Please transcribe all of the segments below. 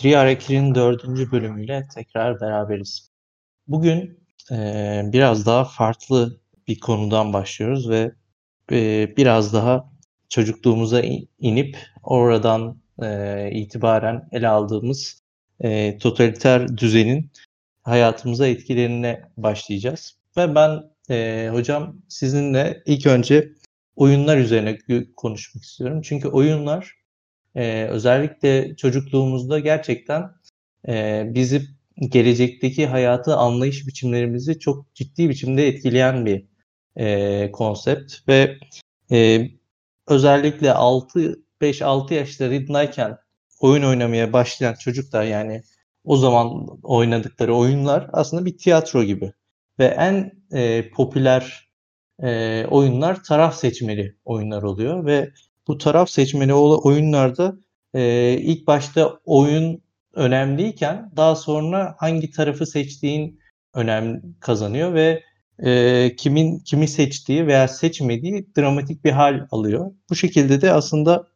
Triarekir'in dördüncü bölümüyle tekrar beraberiz. Bugün e, biraz daha farklı bir konudan başlıyoruz ve e, biraz daha çocukluğumuza inip oradan e, itibaren ele aldığımız e, totaliter düzenin hayatımıza etkilerine başlayacağız. Ve ben e, hocam sizinle ilk önce oyunlar üzerine konuşmak istiyorum. Çünkü oyunlar e, özellikle çocukluğumuzda gerçekten e, bizi gelecekteki hayatı anlayış biçimlerimizi çok ciddi biçimde etkileyen bir e, konsept. Ve e, özellikle 6 5-6 yaşlarındayken oyun oynamaya başlayan çocuklar yani o zaman oynadıkları oyunlar aslında bir tiyatro gibi. Ve en e, popüler e, oyunlar taraf seçmeli oyunlar oluyor ve bu taraf seçmeli oyunlarda e, ilk başta oyun önemliyken daha sonra hangi tarafı seçtiğin önem kazanıyor ve e, kimin kimi seçtiği veya seçmediği dramatik bir hal alıyor. Bu şekilde de aslında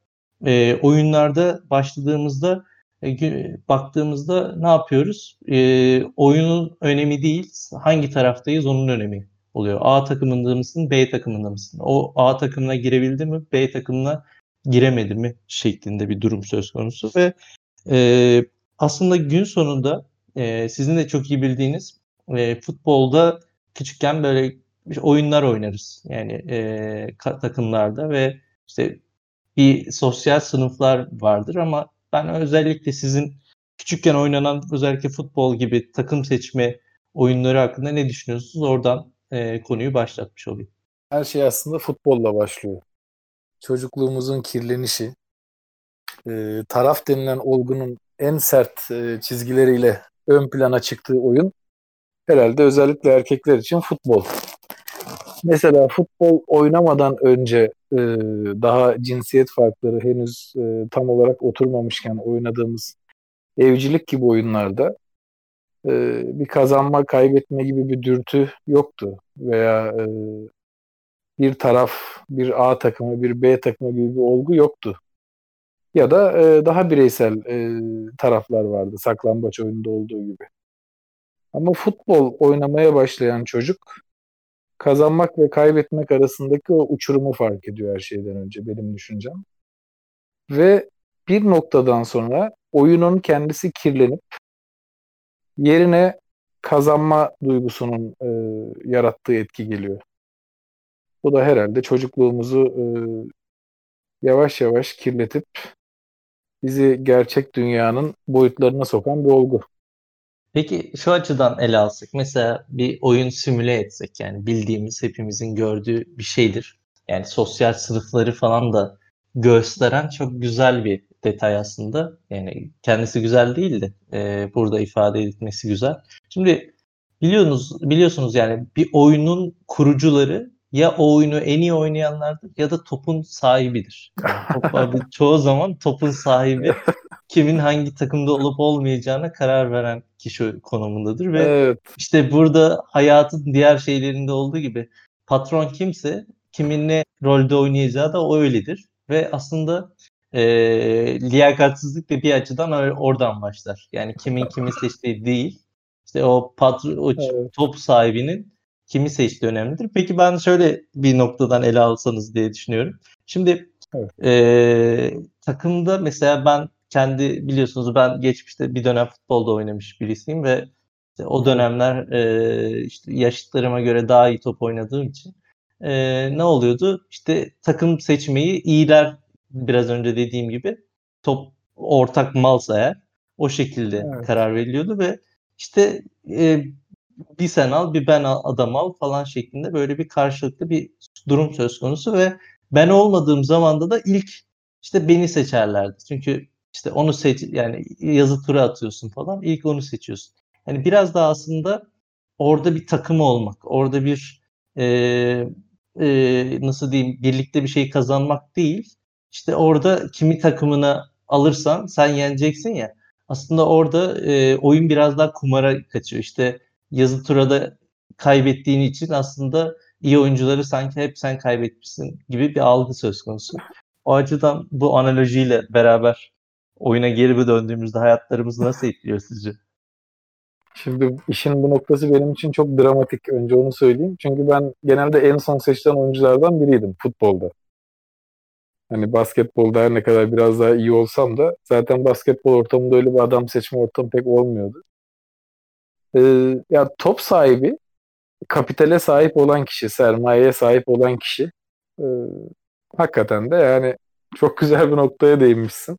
e, oyunlarda başladığımızda e, baktığımızda ne yapıyoruz? E, oyunun önemi değil, hangi taraftayız onun önemi oluyor. A takımında mısın, B takımında mısın? O A takımına girebildi mi, B takımına giremedi mi şeklinde bir durum söz konusu ve e, aslında gün sonunda e, sizin de çok iyi bildiğiniz e, futbolda küçükken böyle oyunlar oynarız yani e, takımlarda ve işte bir sosyal sınıflar vardır ama ben özellikle sizin küçükken oynanan özellikle futbol gibi takım seçme oyunları hakkında ne düşünüyorsunuz? Oradan e, konuyu başlatmış olayım. Her şey aslında futbolla başlıyor. Çocukluğumuzun kirlenişi, e, taraf denilen olgunun en sert e, çizgileriyle ön plana çıktığı oyun herhalde özellikle erkekler için futbol. Mesela futbol oynamadan önce e, daha cinsiyet farkları henüz e, tam olarak oturmamışken oynadığımız evcilik gibi oyunlarda e, bir kazanma, kaybetme gibi bir dürtü yoktu. Veya e, bir taraf, bir A takımı, bir B takımı gibi bir olgu yoktu. Ya da e, daha bireysel e, taraflar vardı saklambaç oyununda olduğu gibi. Ama futbol oynamaya başlayan çocuk kazanmak ve kaybetmek arasındaki o uçurumu fark ediyor her şeyden önce benim düşüncem. Ve bir noktadan sonra oyunun kendisi kirlenip yerine kazanma duygusunun e, yarattığı etki geliyor. Bu da herhalde çocukluğumuzu e, yavaş yavaş kirletip bizi gerçek dünyanın boyutlarına sokan bir olgu. Peki şu açıdan ele alsak mesela bir oyun simüle etsek yani bildiğimiz hepimizin gördüğü bir şeydir. Yani sosyal sınıfları falan da gösteren çok güzel bir detay aslında. Yani kendisi güzel değil de e, burada ifade edilmesi güzel. Şimdi biliyorsunuz biliyorsunuz yani bir oyunun kurucuları ya o oyunu en iyi oynayanlardır ya da topun sahibidir. Yani top, çoğu zaman topun sahibi kimin hangi takımda olup olmayacağına karar veren kişi konumundadır ve evet. işte burada hayatın diğer şeylerinde olduğu gibi patron kimse kimin ne rolde oynayacağı da o öyledir ve aslında e, liyakatsizlik de bir açıdan oradan başlar. Yani kimin kimi seçtiği değil. İşte o patron, o evet. top sahibinin kimi seçtiği önemlidir. Peki ben şöyle bir noktadan ele alsanız diye düşünüyorum. Şimdi evet. e, takımda mesela ben kendi biliyorsunuz ben geçmişte bir dönem futbolda oynamış birisiyim ve işte o dönemler e, işte yaşıtlarıma göre daha iyi top oynadığım için e, ne oluyordu? İşte takım seçmeyi iyiler biraz önce dediğim gibi top ortak malsa eğer o şekilde evet. karar veriliyordu ve işte e, bir sen al bir ben al, adam al falan şeklinde böyle bir karşılıklı bir durum söz konusu ve ben olmadığım zamanda da ilk işte beni seçerlerdi. Çünkü işte onu seç yani yazı tura atıyorsun falan ilk onu seçiyorsun. Yani biraz daha aslında orada bir takım olmak, orada bir e, e, nasıl diyeyim birlikte bir şey kazanmak değil. İşte orada kimi takımına alırsan sen yeneceksin ya. Aslında orada e, oyun biraz daha kumara kaçıyor. İşte yazı turada kaybettiğin için aslında iyi oyuncuları sanki hep sen kaybetmişsin gibi bir algı söz konusu. O açıdan bu analojiyle beraber oyuna geri bir döndüğümüzde hayatlarımızı nasıl etkiliyor sizce? Şimdi işin bu noktası benim için çok dramatik. Önce onu söyleyeyim. Çünkü ben genelde en son seçilen oyunculardan biriydim futbolda. Hani basketbolda her ne kadar biraz daha iyi olsam da zaten basketbol ortamında öyle bir adam seçme ortamı pek olmuyordu. Ee, ya top sahibi, kapitale sahip olan kişi, sermayeye sahip olan kişi e, hakikaten de yani çok güzel bir noktaya değinmişsin.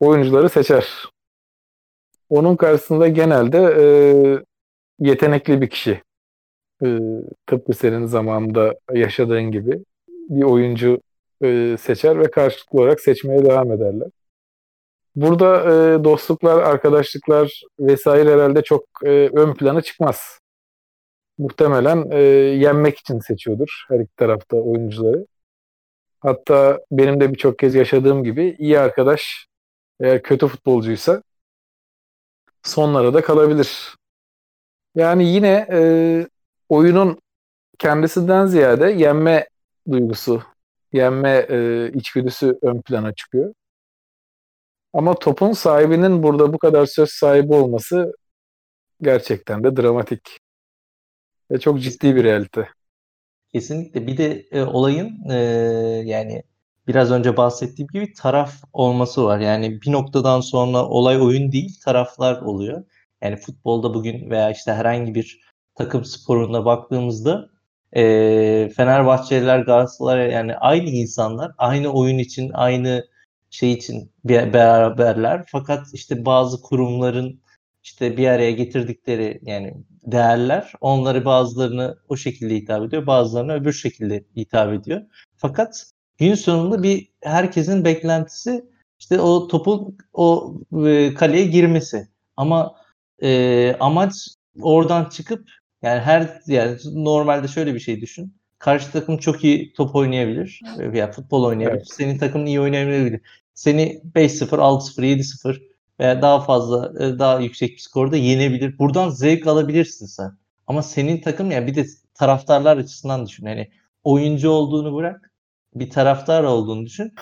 Oyuncuları seçer. Onun karşısında genelde e, yetenekli bir kişi. E, tıpkı senin zamanında yaşadığın gibi bir oyuncu e, seçer ve karşılıklı olarak seçmeye devam ederler. Burada e, dostluklar, arkadaşlıklar vesaire herhalde çok e, ön plana çıkmaz. Muhtemelen e, yenmek için seçiyordur her iki tarafta oyuncuları. Hatta benim de birçok kez yaşadığım gibi iyi arkadaş eğer kötü futbolcuysa sonlara da kalabilir. Yani yine e, oyunun kendisinden ziyade yenme duygusu, yenme e, içgüdüsü ön plana çıkıyor. Ama topun sahibinin burada bu kadar söz sahibi olması gerçekten de dramatik. Ve çok ciddi bir realite. Kesinlikle. Bir de e, olayın e, yani biraz önce bahsettiğim gibi taraf olması var. Yani bir noktadan sonra olay oyun değil, taraflar oluyor. Yani futbolda bugün veya işte herhangi bir takım sporunda baktığımızda e, Fenerbahçeliler, Galatasaray yani aynı insanlar, aynı oyun için, aynı şey için beraberler. Fakat işte bazı kurumların işte bir araya getirdikleri yani değerler onları bazılarını o şekilde hitap ediyor, bazılarını öbür şekilde hitap ediyor. Fakat gün sonunda bir herkesin beklentisi işte o topun o e, kaleye girmesi. Ama e, amaç oradan çıkıp yani her yani normalde şöyle bir şey düşün. Karşı takım çok iyi top oynayabilir. veya yani futbol oynayabilir. Evet. Senin takımın iyi oynayabilir. Seni 5-0, 6-0, 7-0 veya daha fazla e, daha yüksek bir skorda yenebilir. Buradan zevk alabilirsin sen. Ama senin takım yani bir de taraftarlar açısından düşün. Yani oyuncu olduğunu bırak bir taraftar olduğunu düşün.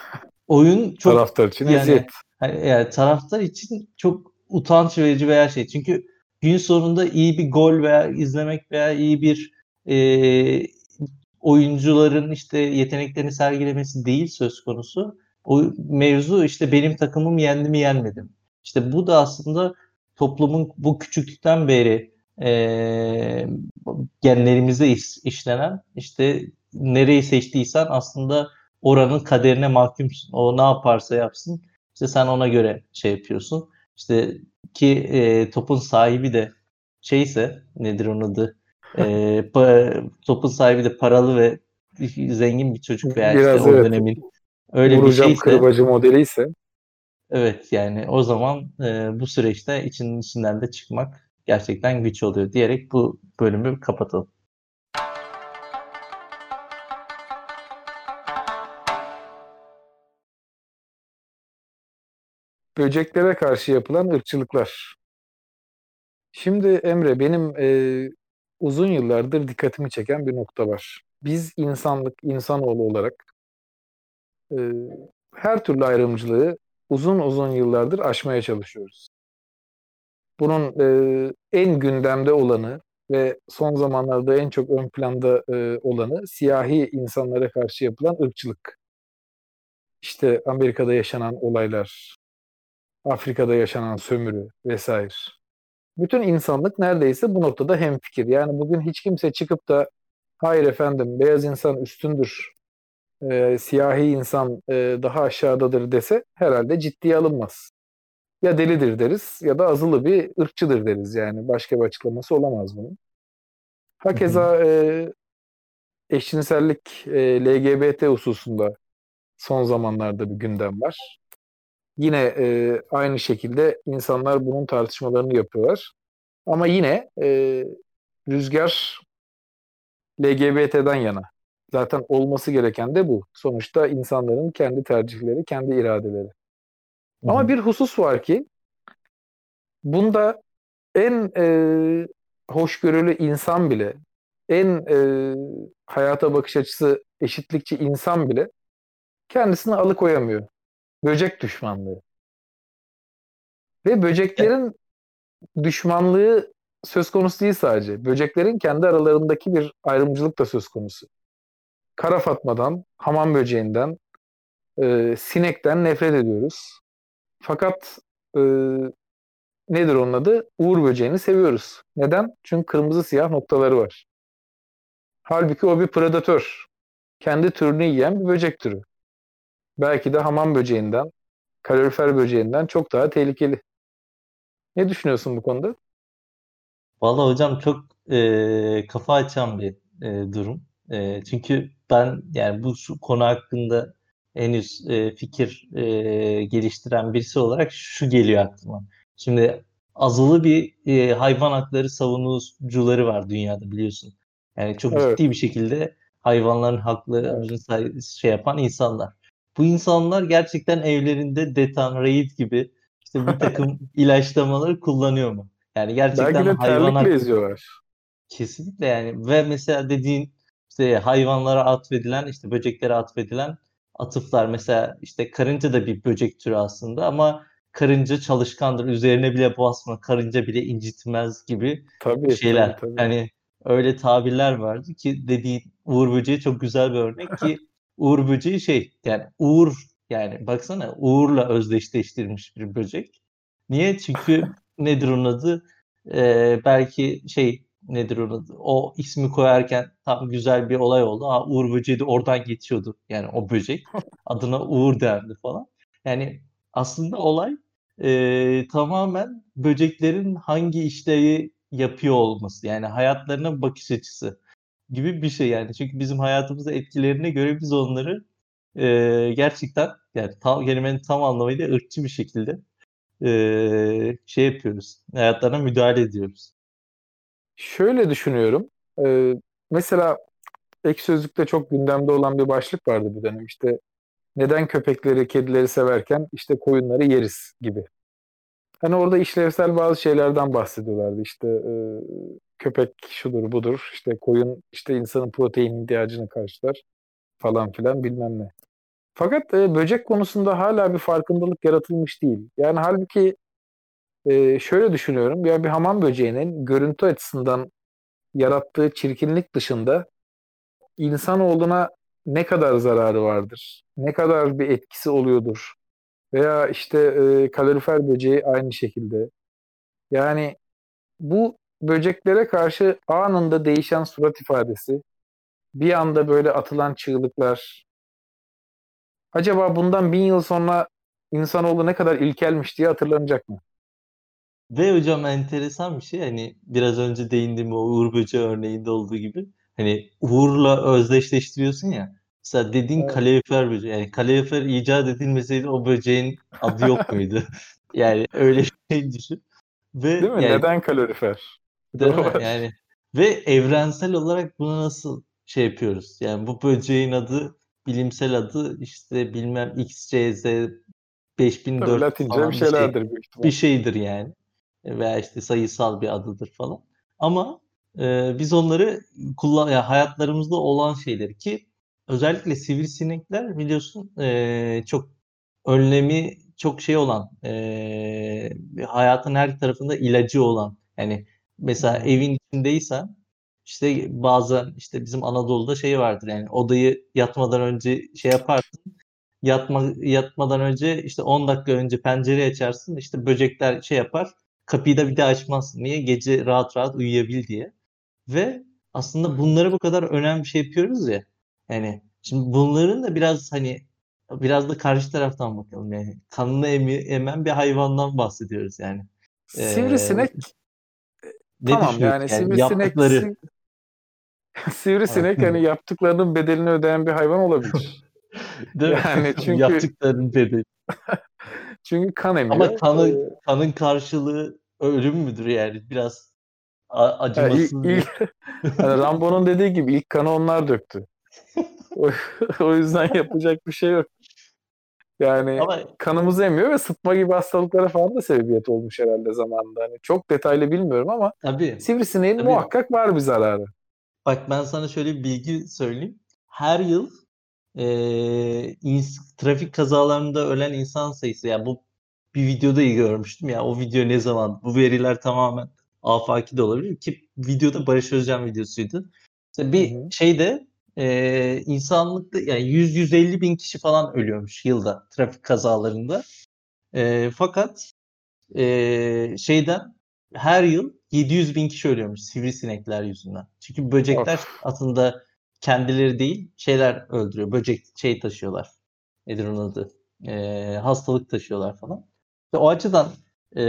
Oyun çok taraftar için yani, eziyet. Hani, yani taraftar için çok utanç verici veya şey. Çünkü gün sonunda iyi bir gol veya izlemek veya iyi bir e, oyuncuların işte yeteneklerini sergilemesi değil söz konusu. O mevzu işte benim takımım yendi mi yenmedi mi? İşte bu da aslında toplumun bu küçüklükten beri e, genlerimizde iş, işlenen işte nereyi seçtiysen aslında oranın kaderine mahkumsun. O ne yaparsa yapsın işte sen ona göre şey yapıyorsun. İşte ki e, topun sahibi de şeyse nedir onun adı e, pa, topun sahibi de paralı ve zengin bir çocuk veya Biraz işte evet. o dönemin öyle Vuracağım bir şeyse kırbacı modeli ise evet yani o zaman e, bu süreçte içinin içinden de çıkmak gerçekten güç oluyor diyerek bu bölümü kapatalım. Böceklere karşı yapılan ırkçılıklar. Şimdi Emre benim e, uzun yıllardır dikkatimi çeken bir nokta var. Biz insanlık, insanoğlu olarak e, her türlü ayrımcılığı uzun uzun yıllardır aşmaya çalışıyoruz. Bunun e, en gündemde olanı ve son zamanlarda en çok ön planda e, olanı siyahi insanlara karşı yapılan ırkçılık. İşte Amerika'da yaşanan olaylar, Afrika'da yaşanan sömürü vesaire. Bütün insanlık neredeyse bu noktada hemfikir. Yani bugün hiç kimse çıkıp da hayır efendim beyaz insan üstündür, e, siyahi insan e, daha aşağıdadır dese herhalde ciddiye alınmaz. Ya delidir deriz ya da azılı bir ırkçıdır deriz yani. Başka bir açıklaması olamaz bunun. Hakeza e, eşcinsellik, e, LGBT hususunda son zamanlarda bir gündem var. Yine e, aynı şekilde insanlar bunun tartışmalarını yapıyorlar. Ama yine e, rüzgar LGBT'den yana. Zaten olması gereken de bu. Sonuçta insanların kendi tercihleri, kendi iradeleri. Hı-hı. Ama bir husus var ki bunda en e, hoşgörülü insan bile, en e, hayata bakış açısı eşitlikçi insan bile kendisini alıkoyamıyor. Böcek düşmanlığı. Ve böceklerin düşmanlığı söz konusu değil sadece. Böceklerin kendi aralarındaki bir ayrımcılık da söz konusu. Kara fatmadan, hamam böceğinden, e, sinekten nefret ediyoruz. Fakat e, nedir onun adı? Uğur böceğini seviyoruz. Neden? Çünkü kırmızı siyah noktaları var. Halbuki o bir predatör. Kendi türünü yiyen bir böcek türü. Belki de hamam böceğinden, kalorifer böceğinden çok daha tehlikeli. Ne düşünüyorsun bu konuda? Vallahi hocam çok e, kafa açan bir e, durum. E, çünkü ben yani bu şu konu hakkında henüz e, fikir e, geliştiren birisi olarak şu geliyor aklıma. Şimdi azılı bir e, hayvan hakları savunucuları var dünyada biliyorsun. Yani çok Evet. ciddi bir şekilde hayvanların haklarını say- şey yapan insanlar. Bu insanlar gerçekten evlerinde Detan, Raid gibi işte bir takım ilaçlamaları kullanıyor mu? Yani gerçekten Belki de hayvan hakkı eziyorlar. kesinlikle yani ve mesela dediğin işte hayvanlara atfedilen işte böceklere atfedilen atıflar mesela işte karınca da bir böcek türü aslında ama karınca çalışkandır üzerine bile basma karınca bile incitmez gibi Tabii, şeyler. tabii, tabii. Yani öyle tabirler vardı ki dediğin Uğur Böceği çok güzel bir örnek ki Uğur Böceği şey yani Uğur yani baksana Uğur'la özdeşleştirilmiş bir böcek. Niye? Çünkü nedir onun adı? Ee, belki şey nedir onun adı? O ismi koyarken tam güzel bir olay oldu. Aa, Uğur Böceği de oradan geçiyordu. Yani o böcek. Adına Uğur derdi falan. Yani aslında olay e, tamamen böceklerin hangi işlevi yapıyor olması. Yani hayatlarına bakış açısı gibi bir şey yani. Çünkü bizim hayatımızda etkilerine göre biz onları e, gerçekten yani tam, kelimenin tam anlamıyla ırkçı bir şekilde e, şey yapıyoruz. Hayatlarına müdahale ediyoruz. Şöyle düşünüyorum. Ee, mesela ek sözlükte çok gündemde olan bir başlık vardı bir dönem. İşte neden köpekleri, kedileri severken işte koyunları yeriz gibi. Hani orada işlevsel bazı şeylerden bahsediyorlardı. İşte e, köpek şudur budur, işte koyun işte insanın protein ihtiyacını karşılar falan filan bilmem ne. Fakat e, böcek konusunda hala bir farkındalık yaratılmış değil. Yani halbuki e, şöyle düşünüyorum. Ya bir hamam böceğinin görüntü açısından yarattığı çirkinlik dışında insanoğluna ne kadar zararı vardır? Ne kadar bir etkisi oluyordur? Veya işte e, kalorifer böceği aynı şekilde. Yani bu böceklere karşı anında değişen surat ifadesi, bir anda böyle atılan çığlıklar. Acaba bundan bin yıl sonra insanoğlu ne kadar ilkelmiş diye hatırlanacak mı? Ve hocam enteresan bir şey hani biraz önce değindiğim o Uğur Böceği örneğinde olduğu gibi hani Uğur'la özdeşleştiriyorsun ya. Mesela dediğin Evet. kalorifer böceği. Yani kalorifer icat edilmeseydi o böceğin adı yok muydu? yani öyle bir şey düşün. Ve Değil mi? yani Neden kalorifer? Değil mi? Yani ve evrensel olarak bunu nasıl şey yapıyoruz? Yani bu böceğin adı, bilimsel adı işte bilmem XCZ Tabii 5004 Latince falan bir bir şey şeylerdir büyük ihtimal. bir şeydir yani. Veya işte sayısal bir adıdır falan. Ama e, biz onları kullan ya hayatlarımızda olan şeyleri ki özellikle sivrisinekler biliyorsun e, çok önlemi çok şey olan e, hayatın her tarafında ilacı olan yani mesela Hmm. evin içindeysen işte bazen işte bizim Anadolu'da şey vardır yani odayı yatmadan önce şey yaparsın yatma yatmadan önce işte 10 dakika önce pencereyi açarsın işte böcekler şey yapar kapıyı da bir daha açmazsın. Niye? Gece rahat rahat uyuyabil diye. Ve aslında bunlara bu kadar önemli bir şey yapıyoruz ya yani şimdi bunların da biraz hani biraz da karşı taraftan bakalım. Yani kanını emi, emen bir hayvandan bahsediyoruz yani. Ee, Sivrisinek ne tamam yani yani sivrisinek yaptıkları siv- sivrisinek hani yaptıklarının bedelini ödeyen bir hayvan olabilir. değil mi? Yani çünkü yaptıklarının bedeli. çünkü kan Ama emiyor. kanı Ee, kanın karşılığı ölüm müdür yani biraz ilk, acımasız bir ilk hani Rambo'nun dediği gibi ilk kanı onlar döktü. O, o yüzden yapacak bir şey yok. Yani ama kanımızı emiyor ve sıtma gibi hastalıklara falan da sebebiyet olmuş herhalde zamanında. Hani çok detaylı bilmiyorum ama tabii sivrisineğin tabii muhakkak var bir zararı. bak ben sana şöyle bir bilgi söyleyeyim. Her yıl e, ins- trafik kazalarında ölen insan sayısı yani bu bir videoda iyi görmüştüm ya o video ne zaman bu veriler tamamen afaki de olabilir ki videoda Barış Özcan videosuydu. İşte bir hı hı. şeyde e, insanlıkta yani 100-150 bin kişi falan ölüyormuş yılda trafik kazalarında. E, fakat e, şeyden her yıl 700 bin kişi ölüyormuş sivrisinekler yüzünden. Çünkü böcekler of. aslında kendileri değil şeyler öldürüyor. Böcek şey taşıyorlar. Nedir onun adı? E, hastalık taşıyorlar falan. İşte o açıdan e,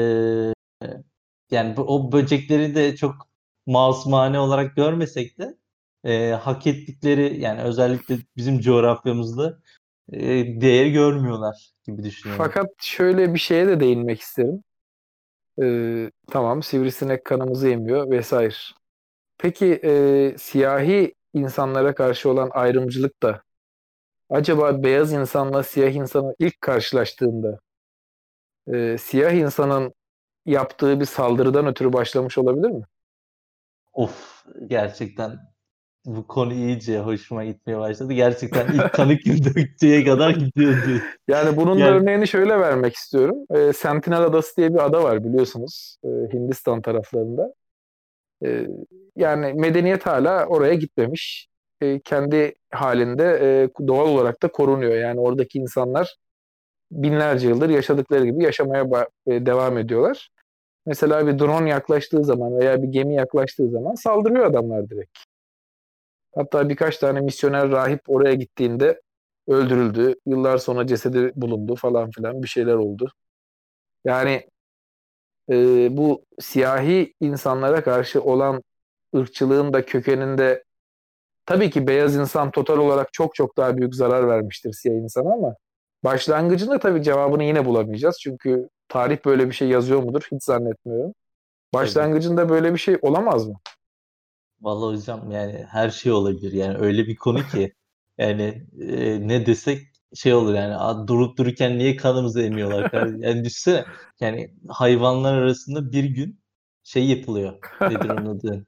yani o böcekleri de çok masumane olarak görmesek de e, hak ettikleri yani özellikle bizim coğrafyamızda e, değer görmüyorlar gibi düşünüyorum. Fakat şöyle bir şeye de değinmek isterim. Ee, tamam sivrisinek kanımızı emiyor vesaire. Peki e, siyahi insanlara karşı olan ayrımcılık da acaba beyaz insanla siyah insanı ilk karşılaştığında e, siyah insanın yaptığı bir saldırıdan ötürü başlamış olabilir mi? Of gerçekten bu konu iyice hoşuma gitmeye başladı. Gerçekten ilk kanık döktüğe kadar gidiyordu. Yani bunun yani... örneğini şöyle vermek istiyorum. E, Sentinel Adası diye bir ada var biliyorsunuz. E, Hindistan taraflarında. E, yani medeniyet hala oraya gitmemiş. E, kendi halinde e, doğal olarak da korunuyor. Yani oradaki insanlar binlerce yıldır yaşadıkları gibi yaşamaya e, devam ediyorlar. Mesela bir drone yaklaştığı zaman veya bir gemi yaklaştığı zaman saldırıyor adamlar direkt. Hatta birkaç tane misyoner rahip oraya gittiğinde öldürüldü. Yıllar sonra cesedi bulundu falan filan bir şeyler oldu. Yani e, bu siyahi insanlara karşı olan ırkçılığın da kökeninde tabii ki beyaz insan total olarak çok çok daha büyük zarar vermiştir siyah insana ama başlangıcında tabii cevabını yine bulamayacağız. Çünkü tarih böyle bir şey yazıyor mudur hiç zannetmiyorum. Başlangıcında böyle bir şey olamaz mı? Vallahi hocam yani her şey olabilir. Yani öyle bir konu ki yani e, ne desek şey olur yani durup dururken niye kanımızı emiyorlar? yani düşsene yani hayvanlar arasında bir gün şey yapılıyor. Nedir onun adı?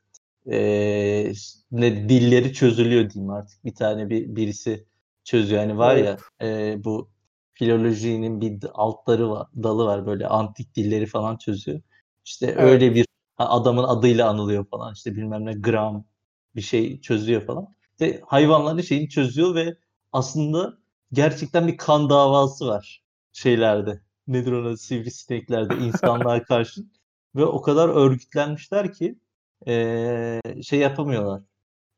Ee, ne dilleri çözülüyor diyeyim artık. Bir tane bir birisi çözüyor. Yani var ya e, bu filolojinin bir altları var, dalı var böyle antik dilleri falan çözüyor. İşte evet. öyle bir adamın adıyla anılıyor falan işte bilmem ne gram bir şey çözüyor falan. İşte hayvanların şeyini çözüyor ve aslında gerçekten bir kan davası var şeylerde. Nedir ona sivrisineklerde insanlığa karşı ve o kadar örgütlenmişler ki ee, şey yapamıyorlar.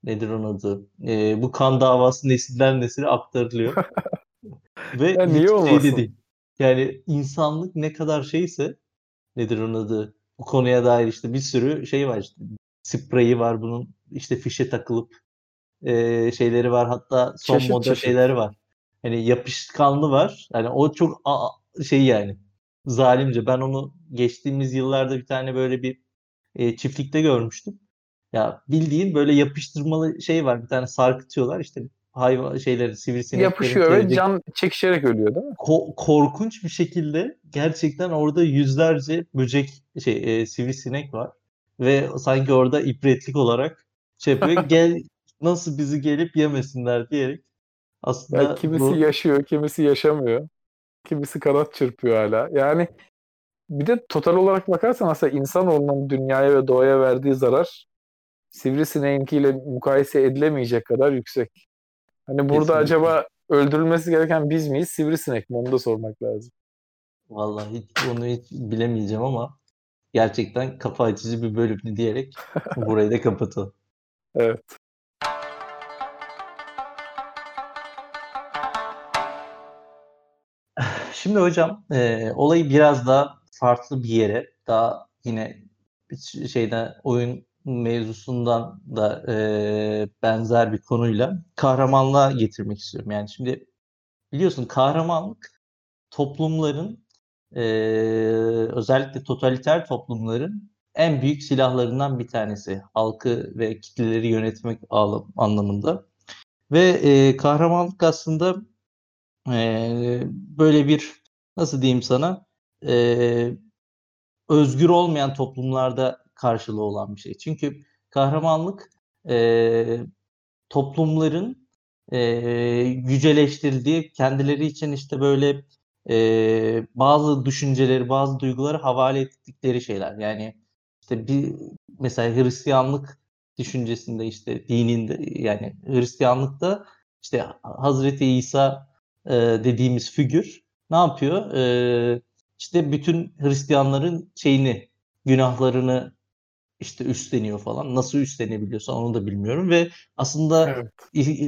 Nedir onun adı? E, bu kan davası nesilden nesile aktarılıyor. ve ya niye olmasın? Şey değil. Yani insanlık ne kadar şeyse nedir onun adı? Bu konuya dair işte bir sürü şey var işte spreyi var bunun işte fişe takılıp e, şeyleri var hatta son çeşit, moda çeşit. şeyleri var. Hani yapışkanlı var. Yani o çok a, şey yani zalimce. Ben onu geçtiğimiz yıllarda bir tane böyle bir e, çiftlikte görmüştüm. Ya bildiğin böyle yapıştırmalı şey var. Bir tane sarkıtıyorlar işte hayvan şeyleri sivrisineklerin yapışıyor ve can çekişerek ölüyor değil mi? Ko- korkunç bir şekilde gerçekten orada yüzlerce böcek şey e, sivrisinek var ve sanki orada ibretlik olarak şey yapıyor gel nasıl bizi gelip yemesinler diyerek aslında ya kimisi bu... yaşıyor, kimisi yaşamıyor. Kimisi kanat çırpıyor hala. Yani bir de total olarak bakarsan aslında insanoğlunun dünyaya ve doğaya verdiği zarar sivrisineğinkiyle mukayese edilemeyecek kadar yüksek. Hani burada Kesinlikle. acaba öldürülmesi gereken biz miyiz, sivrisinek mi? Onu da sormak lazım. Vallahi hiç, onu hiç bilemeyeceğim ama gerçekten kafa açıcı bir bölümdü diyerek burayı da kapatalım. Evet. Şimdi hocam e, olayı biraz daha farklı bir yere, daha yine şeyden oyun mevzusundan da e, benzer bir konuyla kahramanlığa getirmek istiyorum. Yani şimdi biliyorsun kahramanlık toplumların e, özellikle totaliter toplumların en büyük silahlarından bir tanesi. Halkı ve kitleleri yönetmek anlamında. Ve e, kahramanlık aslında e, böyle bir nasıl diyeyim sana e, özgür olmayan toplumlarda karşılığı olan bir şey. Çünkü kahramanlık e, toplumların e, yüceleştirdiği, kendileri için işte böyle e, bazı düşünceleri, bazı duyguları havale ettikleri şeyler. Yani işte bir mesela Hristiyanlık düşüncesinde işte dininde yani Hristiyanlıkta işte Hazreti İsa e, dediğimiz figür ne yapıyor? E, işte bütün Hristiyanların şeyini, günahlarını işte üstleniyor falan. Nasıl üstlenebiliyorsa onu da bilmiyorum ve aslında evet.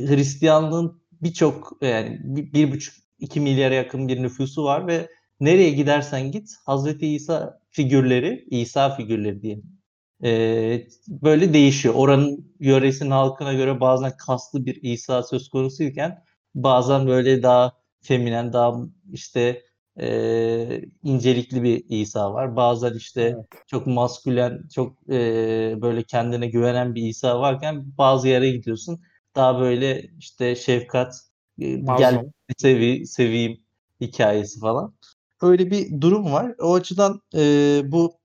Hristiyanlığın birçok yani bir, buçuk iki milyara yakın bir nüfusu var ve nereye gidersen git Hazreti İsa figürleri, İsa figürleri diyelim. Ee, böyle değişiyor. Oranın yöresinin halkına göre bazen kaslı bir İsa söz konusuyken bazen böyle daha feminen, daha işte e, incelikli bir İsa var. Bazen işte evet. çok maskülen, çok e, böyle kendine güvenen bir İsa varken bazı yere gidiyorsun. Daha böyle işte şefkat, e, gel sevi, seveyim hikayesi falan. Öyle bir durum var. O açıdan e, bu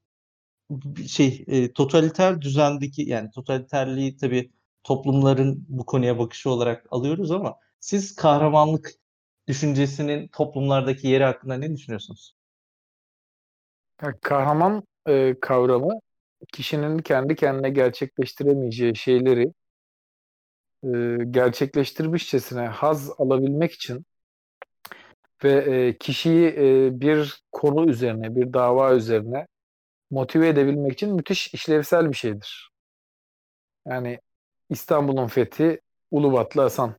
şey e, totaliter düzendeki yani totaliterliği tabii toplumların bu konuya bakışı olarak alıyoruz ama siz kahramanlık düşüncesinin toplumlardaki yeri hakkında ne düşünüyorsunuz? Kahraman e, kavramı kişinin kendi kendine gerçekleştiremeyeceği şeyleri e, gerçekleştirmişçesine haz alabilmek için ve e, kişiyi e, bir konu üzerine, bir dava üzerine motive edebilmek için müthiş işlevsel bir şeydir. Yani İstanbul'un fethi, Ulubatlı Hasan,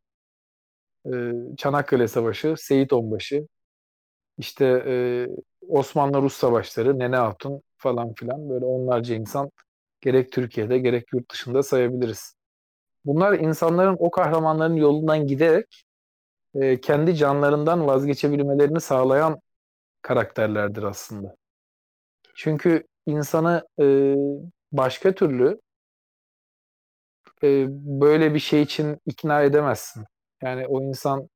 Çanakkale Savaşı, Seyit Onbaşı, işte Osmanlı-Rus savaşları, Nene Hatun falan filan böyle onlarca insan gerek Türkiye'de gerek yurt dışında sayabiliriz. Bunlar insanların o kahramanların yolundan giderek kendi canlarından vazgeçebilmelerini sağlayan karakterlerdir aslında. Çünkü insanı başka türlü böyle bir şey için ikna edemezsin. Yani o insan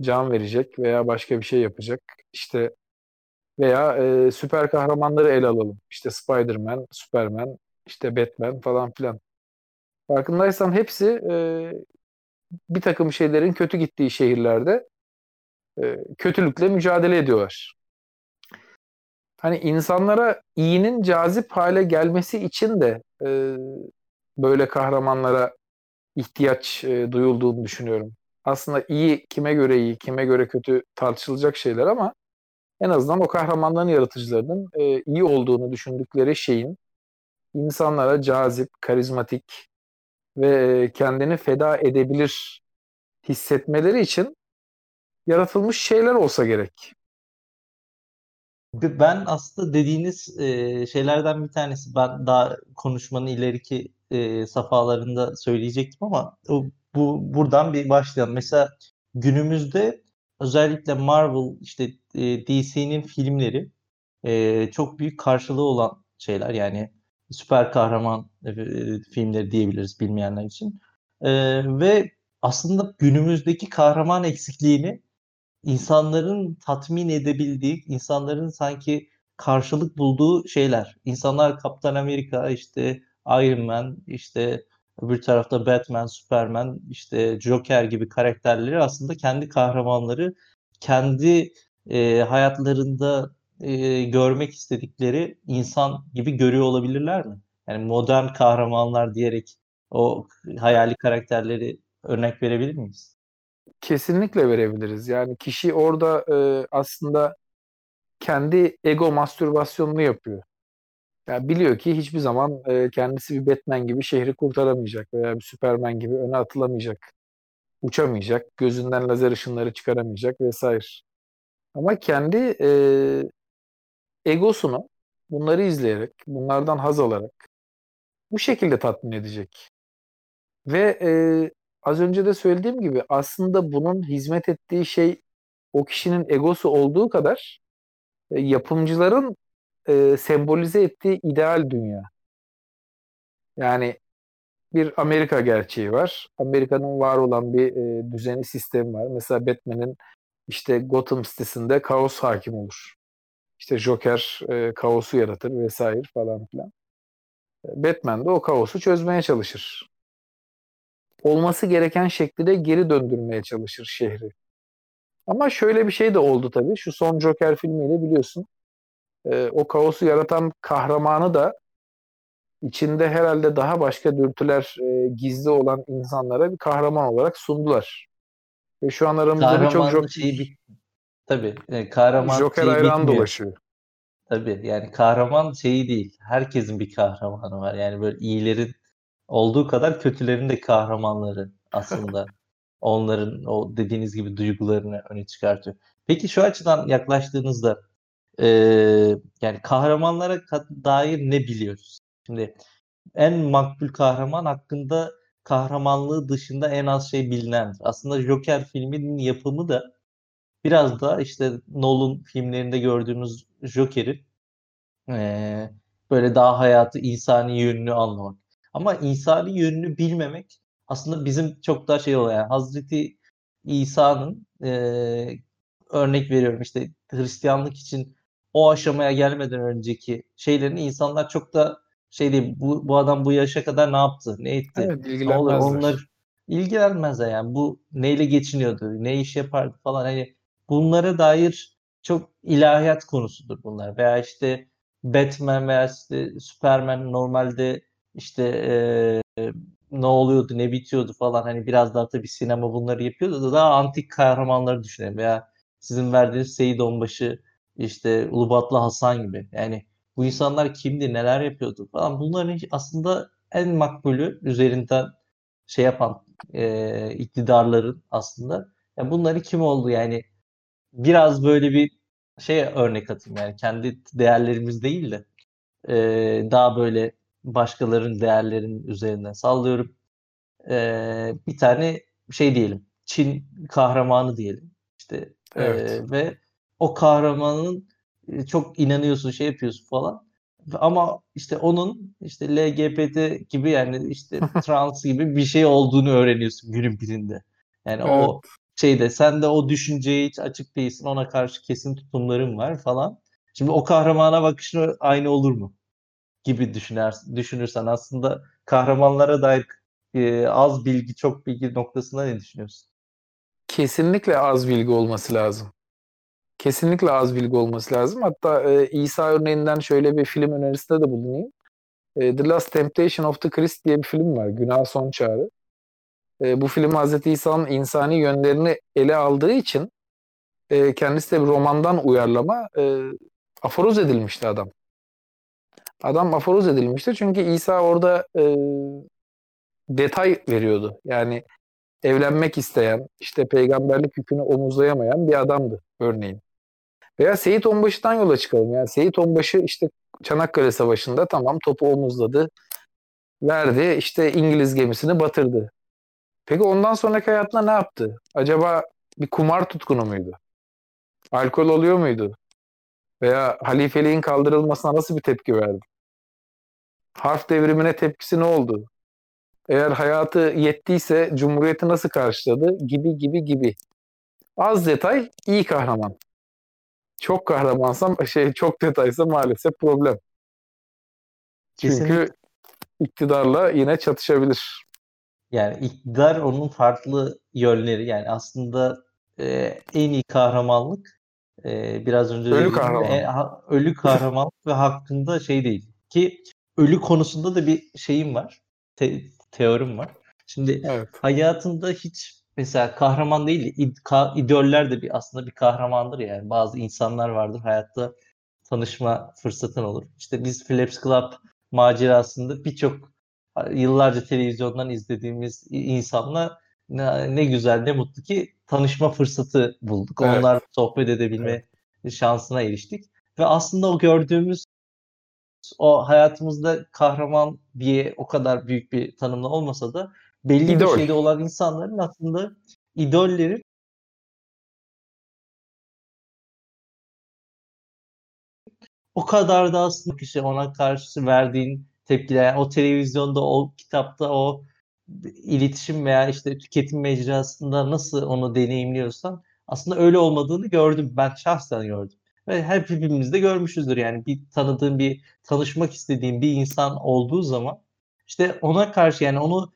can verecek veya başka bir şey yapacak. İşte veya e, süper kahramanları ele alalım. İşte Spider-Man, Superman, işte Batman falan filan. Farkındaysan hepsi e, bir takım şeylerin kötü gittiği şehirlerde e, kötülükle mücadele ediyorlar. Hani insanlara iyinin cazip hale gelmesi için de e, böyle kahramanlara ihtiyaç e, duyulduğunu düşünüyorum. Aslında iyi kime göre iyi, kime göre kötü tartışılacak şeyler ama en azından o kahramanların yaratıcılarının e, iyi olduğunu düşündükleri şeyin insanlara cazip, karizmatik ve kendini feda edebilir hissetmeleri için yaratılmış şeyler olsa gerek. Ben aslında dediğiniz e, şeylerden bir tanesi ben daha konuşmanın ileriki e, safhalarında söyleyecektim ama bu buradan bir başlayalım. Mesela günümüzde özellikle Marvel işte e, DC'nin filmleri e, çok büyük karşılığı olan şeyler yani süper kahraman e, filmleri diyebiliriz bilmeyenler için. E, ve aslında günümüzdeki kahraman eksikliğini insanların tatmin edebildiği, insanların sanki karşılık bulduğu şeyler. İnsanlar Kaptan Amerika, işte Iron Man, işte öbür tarafta Batman, Superman, işte Joker gibi karakterleri aslında kendi kahramanları, kendi e, hayatlarında e, görmek istedikleri insan gibi görüyor olabilirler mi? Yani modern kahramanlar diyerek o hayali karakterleri örnek verebilir miyiz? Kesinlikle verebiliriz. Yani kişi orada e, aslında kendi ego mastürbasyonunu yapıyor. Yani biliyor ki hiçbir zaman e, kendisi bir Batman gibi şehri kurtaramayacak veya bir Superman gibi öne atılamayacak. Uçamayacak, gözünden lazer ışınları çıkaramayacak vesaire. Ama kendi e, egosunu bunları izleyerek, bunlardan haz alarak bu şekilde tatmin edecek. Ve e, az önce de söylediğim gibi aslında bunun hizmet ettiği şey o kişinin egosu olduğu kadar e, yapımcıların e, sembolize ettiği ideal dünya. Yani bir Amerika gerçeği var. Amerika'nın var olan bir e, düzeni, sistemi var. Mesela Batman'in işte Gotham sitesinde kaos hakim olur. İşte Joker e, kaosu yaratır vesaire falan filan. Batman de o kaosu çözmeye çalışır olması gereken şekilde geri döndürmeye çalışır şehri. Ama şöyle bir şey de oldu tabii. Şu son Joker filmiyle biliyorsun. E, o kaosu yaratan kahramanı da içinde herhalde daha başka dürtüler e, gizli olan insanlara bir kahraman olarak sundular. Ve şu an aramızda birçok Joker... Şeyi bit... Tabii. E, kahraman Joker şeyi hayran dolaşıyor. Tabii yani kahraman şeyi değil. Herkesin bir kahramanı var. Yani böyle iyilerin olduğu kadar kötülerin de kahramanları aslında. Onların o dediğiniz gibi duygularını öne çıkartıyor. Peki şu açıdan yaklaştığınızda e, yani kahramanlara dair ne biliyoruz? Şimdi en makbul kahraman hakkında kahramanlığı dışında en az şey bilinendir. Aslında Joker filminin yapımı da biraz da işte Nolan filmlerinde gördüğümüz Joker'in e, böyle daha hayatı insani yönünü anlamak. Ama insani yönünü bilmemek aslında bizim çok daha şey oluyor. Yani Hazreti İsa'nın e, örnek veriyorum işte Hristiyanlık için o aşamaya gelmeden önceki şeylerini insanlar çok da şey değil bu, bu adam bu yaşa kadar ne yaptı ne etti? Evet, ne olur onlar ilgilenmezler yani. Bu neyle geçiniyordu ne iş yapardı falan. Hani bunlara dair çok ilahiyat konusudur bunlar. Veya işte Batman veya işte Superman normalde işte e, ne oluyordu ne bitiyordu falan. Hani biraz daha tabii sinema bunları yapıyordu da daha antik kahramanları düşünelim. Veya sizin verdiğiniz Seyit Onbaşı işte Ulubatlı Hasan gibi. Yani bu insanlar kimdi neler yapıyordu falan. Bunların aslında en makbulü üzerinden şey yapan e, iktidarların aslında. Yani bunları kim oldu? Yani biraz böyle bir şey örnek atayım. Yani kendi değerlerimiz değil de e, daha böyle başkalarının değerlerinin üzerinden sallıyorum. E, bir tane şey diyelim Çin kahramanı diyelim. İşte evet. e, ve o kahramanın çok inanıyorsun şey yapıyorsun falan ama işte onun işte LGBT gibi yani işte trans gibi bir şey olduğunu öğreniyorsun günün birinde. Yani evet. o şeyde sen de o düşünceye hiç açık değilsin. Ona karşı kesin tutumların var falan. Şimdi o kahramana bakışın aynı olur mu? Gibi düşünür, düşünürsen aslında kahramanlara dair e, az bilgi, çok bilgi noktasında ne düşünüyorsun? Kesinlikle az bilgi olması lazım. Kesinlikle az bilgi olması lazım. Hatta e, İsa örneğinden şöyle bir film önerisinde de bulunayım. E, The Last Temptation of the Christ diye bir film var. Günah Son Çağrı. E, bu film Hz. İsa'nın insani yönlerini ele aldığı için e, kendisi de bir romandan uyarlama e, aforoz edilmişti adam. Adam aforoz edilmiştir çünkü İsa orada e, detay veriyordu. Yani evlenmek isteyen, işte peygamberlik yükünü omuzlayamayan bir adamdı örneğin. Veya Seyit Onbaşı'dan yola çıkalım. Yani Seyit Onbaşı işte Çanakkale Savaşı'nda tamam topu omuzladı, verdi, işte İngiliz gemisini batırdı. Peki ondan sonraki hayatında ne yaptı? Acaba bir kumar tutkunu muydu? Alkol alıyor muydu? Veya halifeliğin kaldırılmasına nasıl bir tepki verdi? Harf devrimine tepkisi ne oldu? Eğer hayatı yettiyse Cumhuriyeti nasıl karşıladı? Gibi gibi gibi. Az detay iyi kahraman. Çok kahramansam şey çok detaysa maalesef problem. Çünkü Kesinlikle. iktidarla yine çatışabilir. Yani iktidar onun farklı yönleri yani aslında e, en iyi kahramanlık e, biraz önce ölü kahraman. E, ha, ölü kahramanlık ve hakkında şey değil ki ölü konusunda da bir şeyim var. Te, teorim var. Şimdi evet. hayatında hiç mesela kahraman değil id, ka, idoller de bir aslında bir kahramandır yani. Bazı insanlar vardır hayatta tanışma fırsatın olur. İşte biz Philips Club macerasında birçok yıllarca televizyondan izlediğimiz insanla ne, ne güzel ne mutlu ki tanışma fırsatı bulduk. Evet. Onlarla sohbet edebilme evet. şansına eriştik. Ve aslında o gördüğümüz o hayatımızda kahraman diye o kadar büyük bir tanımla olmasa da belli İdol. bir şeyde olan insanların aslında idolleri o kadar da aslında kişi ona karşı verdiğin tepkiler. Yani o televizyonda, o kitapta, o iletişim veya işte tüketim mecrasında nasıl onu deneyimliyorsan aslında öyle olmadığını gördüm. Ben şahsen gördüm. Ve her hepimiz de görmüşüzdür yani bir tanıdığım bir tanışmak istediğim bir insan olduğu zaman işte ona karşı yani onu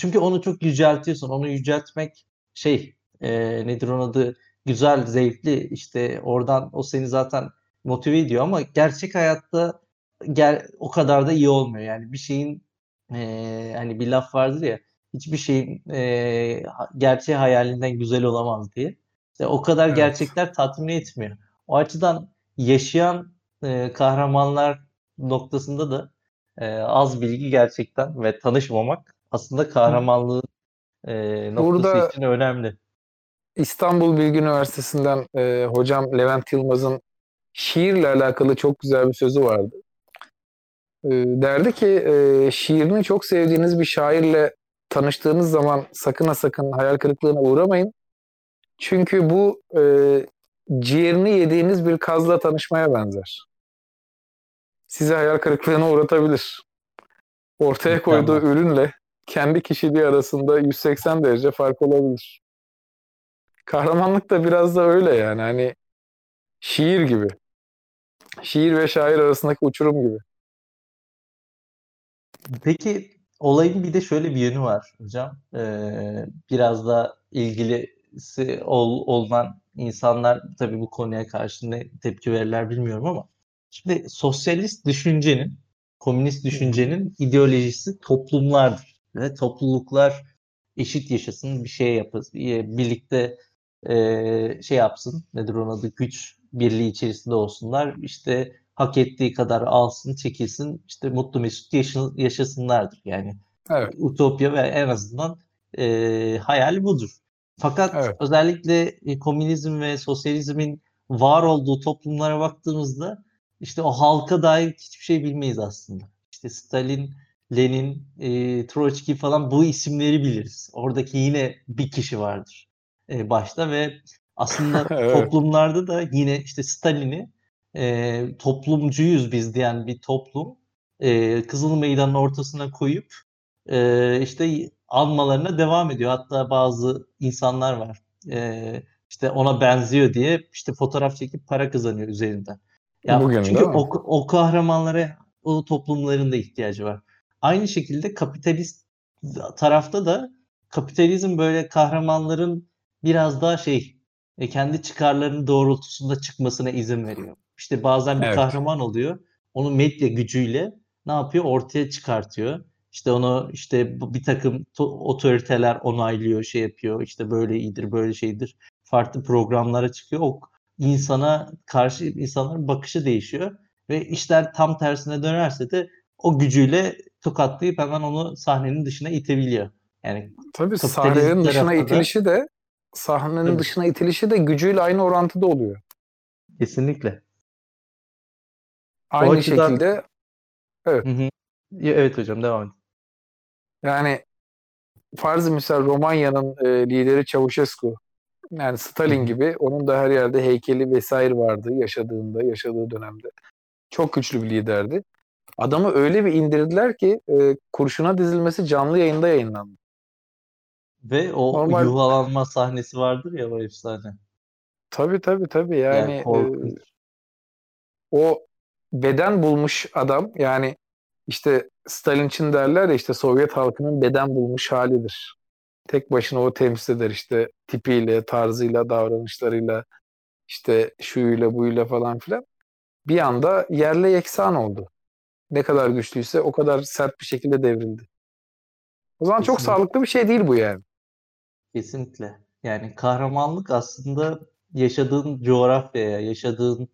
çünkü onu çok yüceltiyorsun. Onu yüceltmek şey e, nedir onun adı güzel, zevkli işte oradan o seni zaten motive ediyor ama gerçek hayatta gel o kadar da iyi olmuyor. Yani bir şeyin e, hani bir laf vardır ya hiçbir şeyin e, gerçeği hayalinden güzel olamaz diye. İşte o kadar evet. gerçekler tatmin etmiyor. O açıdan yaşayan e, kahramanlar noktasında da e, az bilgi gerçekten ve tanışmamak aslında kahramanlığın e, noktası Burada için önemli. İstanbul Bilgi Üniversitesi'nden e, hocam Levent Yılmaz'ın şiirle alakalı çok güzel bir sözü vardı. E, derdi ki e, şiirini çok sevdiğiniz bir şairle tanıştığınız zaman sakın ha sakın hayal kırıklığına uğramayın. Çünkü bu e, ciğerini yediğiniz bir kazla tanışmaya benzer. Sizi hayal kırıklığına uğratabilir. Ortaya koyduğu ürünle kendi kişiliği arasında 180 derece fark olabilir. Kahramanlık da biraz da öyle yani. Hani şiir gibi. Şiir ve şair arasındaki uçurum gibi. Peki olayın bir de şöyle bir yönü var hocam. Ee, biraz da ilgilisi ol, olan insanlar tabii bu konuya karşı ne tepki verirler bilmiyorum ama şimdi sosyalist düşüncenin, komünist düşüncenin ideolojisi toplumlardır ve topluluklar eşit yaşasın, bir şey yapasın, birlikte e, şey yapsın, nedir onun adı, güç birliği içerisinde olsunlar. İşte hak ettiği kadar alsın, çekilsin, işte mutlu mesut yaşasınlardır. Yani evet. utopya ve en azından e, hayal budur. Fakat evet. özellikle e, komünizm ve sosyalizmin var olduğu toplumlara baktığımızda işte o halka dair hiçbir şey bilmeyiz aslında. İşte Stalin, Lenin, e, Troçki falan bu isimleri biliriz. Oradaki yine bir kişi vardır e, başta ve aslında evet. toplumlarda da yine işte Stalin'i e, toplumcuyuz biz diyen bir toplum e, Kızıl Meydan'ın ortasına koyup e, işte almalarına devam ediyor. Hatta bazı insanlar var. E, işte ona benziyor diye işte fotoğraf çekip para kazanıyor üzerinden. Ya Bugün, çünkü o, o kahramanlara o toplumların da ihtiyacı var. Aynı şekilde kapitalist tarafta da kapitalizm böyle kahramanların biraz daha şey e, kendi çıkarlarının doğrultusunda çıkmasına izin veriyor. İşte bazen bir evet. kahraman oluyor. Onu medya gücüyle ne yapıyor? Ortaya çıkartıyor. İşte onu işte bir takım otoriteler onaylıyor, şey yapıyor. İşte böyle iyidir, böyle şeydir. Farklı programlara çıkıyor. O insana karşı insanların bakışı değişiyor ve işler tam tersine dönerse de o gücüyle tokatlayıp hemen onu sahnenin dışına itebiliyor. Yani Tabii sahnenin dışına itilişi de sahnenin Tabii. dışına itilişi de gücüyle aynı orantıda oluyor. Kesinlikle. Aynı açıdan... şekilde evet. Hı hı. Evet hocam devam edin. Yani farz misal Romanya'nın e, lideri Çavuşescu yani Stalin gibi onun da her yerde heykeli vesaire vardı yaşadığında, yaşadığı dönemde. Çok güçlü bir liderdi. Adamı öyle bir indirdiler ki e, kurşuna dizilmesi canlı yayında yayınlandı. Ve o Normal... yuvalanma sahnesi vardır ya o efsane. Tabii tabii tabii yani, yani e, o beden bulmuş adam yani işte Stalin için derler ya işte Sovyet halkının beden bulmuş halidir. Tek başına o temsil eder işte tipiyle, tarzıyla, davranışlarıyla, işte şuyla buyla falan filan. Bir anda yerle yeksan oldu. Ne kadar güçlüyse o kadar sert bir şekilde devrildi. O zaman Kesinlikle. çok sağlıklı bir şey değil bu yani. Kesinlikle. Yani kahramanlık aslında yaşadığın coğrafyaya, yaşadığın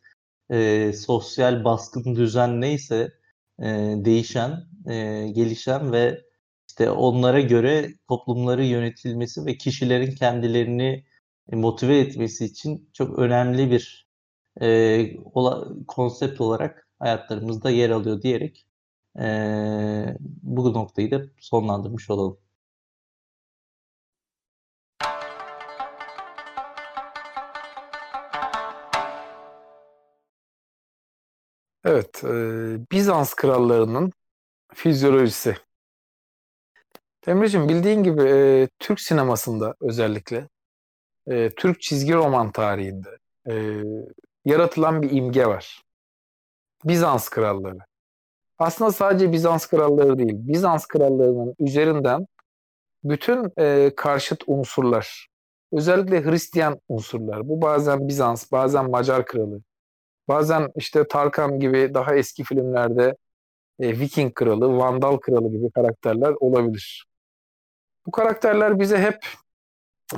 e, sosyal baskın düzen neyse e, değişen, e, gelişen ve işte onlara göre toplumları yönetilmesi ve kişilerin kendilerini motive etmesi için çok önemli bir e, ola, konsept olarak hayatlarımızda yer alıyor diyerek e, bu noktayı da sonlandırmış olalım. Evet, e, Bizans krallarının fizyolojisi. Emre'cim bildiğin gibi e, Türk sinemasında özellikle e, Türk çizgi roman tarihinde e, yaratılan bir imge var. Bizans kralları. Aslında sadece Bizans kralları değil, Bizans krallarının üzerinden bütün e, karşıt unsurlar özellikle Hristiyan unsurlar. Bu bazen Bizans, bazen Macar kralı, bazen işte Tarkan gibi daha eski filmlerde e, Viking kralı, Vandal kralı gibi karakterler olabilir. Bu karakterler bize hep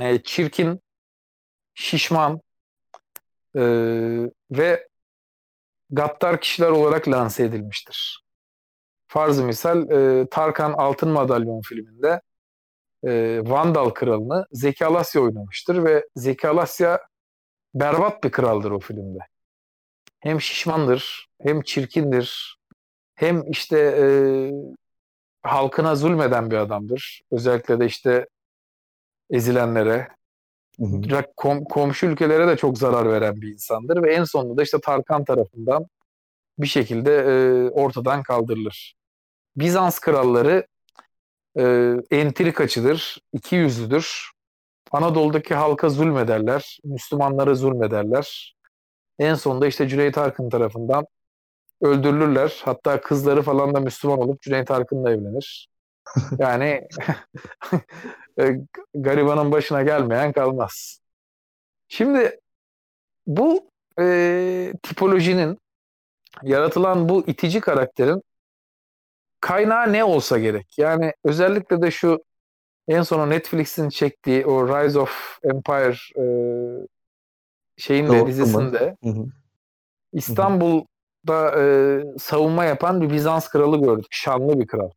e, çirkin, şişman e, ve gaddar kişiler olarak lanse edilmiştir. Farz misal e, Tarkan Altın Madalyon filminde e, Vandal kralını Zeki Alasya oynamıştır ve Zeki Alasya berbat bir kraldır o filmde. Hem şişmandır, hem çirkindir, hem işte e, halkına zulmeden bir adamdır. Özellikle de işte ezilenlere, hı hı. Kom, komşu ülkelere de çok zarar veren bir insandır ve en sonunda da işte Tarkan tarafından bir şekilde e, ortadan kaldırılır. Bizans kralları e, entrikacıdır, iki yüzlüdür. Anadolu'daki halka zulmederler, Müslümanlara zulmederler. En sonunda işte Cüneyt Arkın tarafından öldürülürler. Hatta kızları falan da Müslüman olup Cüneyt Arkın'la evlenir. Yani e, garibanın başına gelmeyen kalmaz. Şimdi bu e, tipolojinin yaratılan bu itici karakterin kaynağı ne olsa gerek. Yani özellikle de şu en sona Netflix'in çektiği o Rise of Empire e, şeyin de dizisinde hı hı. İstanbul'da e, savunma yapan bir Bizans kralı gördük. Şanlı bir kral.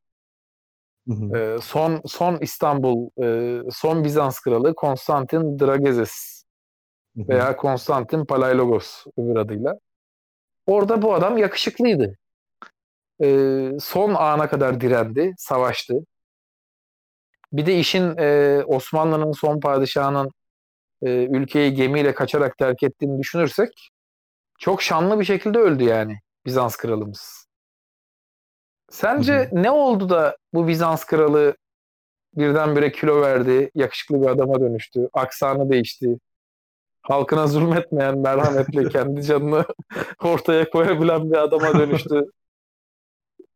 Hı hı. E, son son İstanbul e, son Bizans kralı Konstantin Dragezes hı hı. veya Konstantin Palailogos öbür adıyla. Orada bu adam yakışıklıydı e, son ana kadar direndi, savaştı. Bir de işin e, Osmanlı'nın son padişahının e, ülkeyi gemiyle kaçarak terk ettiğini düşünürsek çok şanlı bir şekilde öldü yani Bizans kralımız. Sence hı hı. ne oldu da bu Bizans kralı birdenbire kilo verdi, yakışıklı bir adama dönüştü, aksanı değişti, halkına zulmetmeyen, merhametli, kendi canını ortaya koyabilen bir adama dönüştü.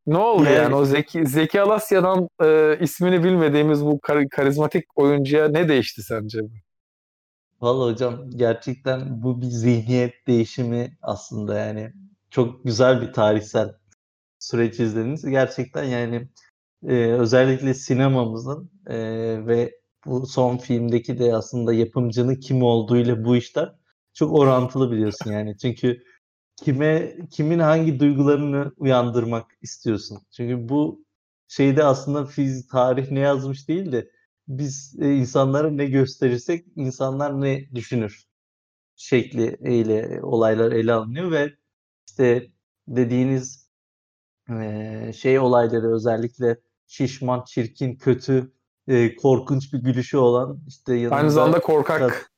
Ne oldu yani, yani o Zeki, Zeki Alasya'dan e, ismini bilmediğimiz bu kar, karizmatik oyuncuya ne değişti sence? Vallahi hocam gerçekten bu bir zihniyet değişimi aslında yani çok güzel bir tarihsel süreç izlediniz. Gerçekten yani e, özellikle sinemamızın e, ve bu son filmdeki de aslında yapımcının kim olduğuyla bu işler çok orantılı biliyorsun yani. Çünkü kime kimin hangi duygularını uyandırmak istiyorsun? Çünkü bu şeyde aslında fiz tarih ne yazmış değil de biz e, insanlara ne gösterirsek insanlar ne düşünür şekliyle olaylar ele alınıyor ve işte dediğiniz e, şey olayları özellikle şişman, çirkin, kötü, e, korkunç bir gülüşü olan işte yanında aynı zamanda korkak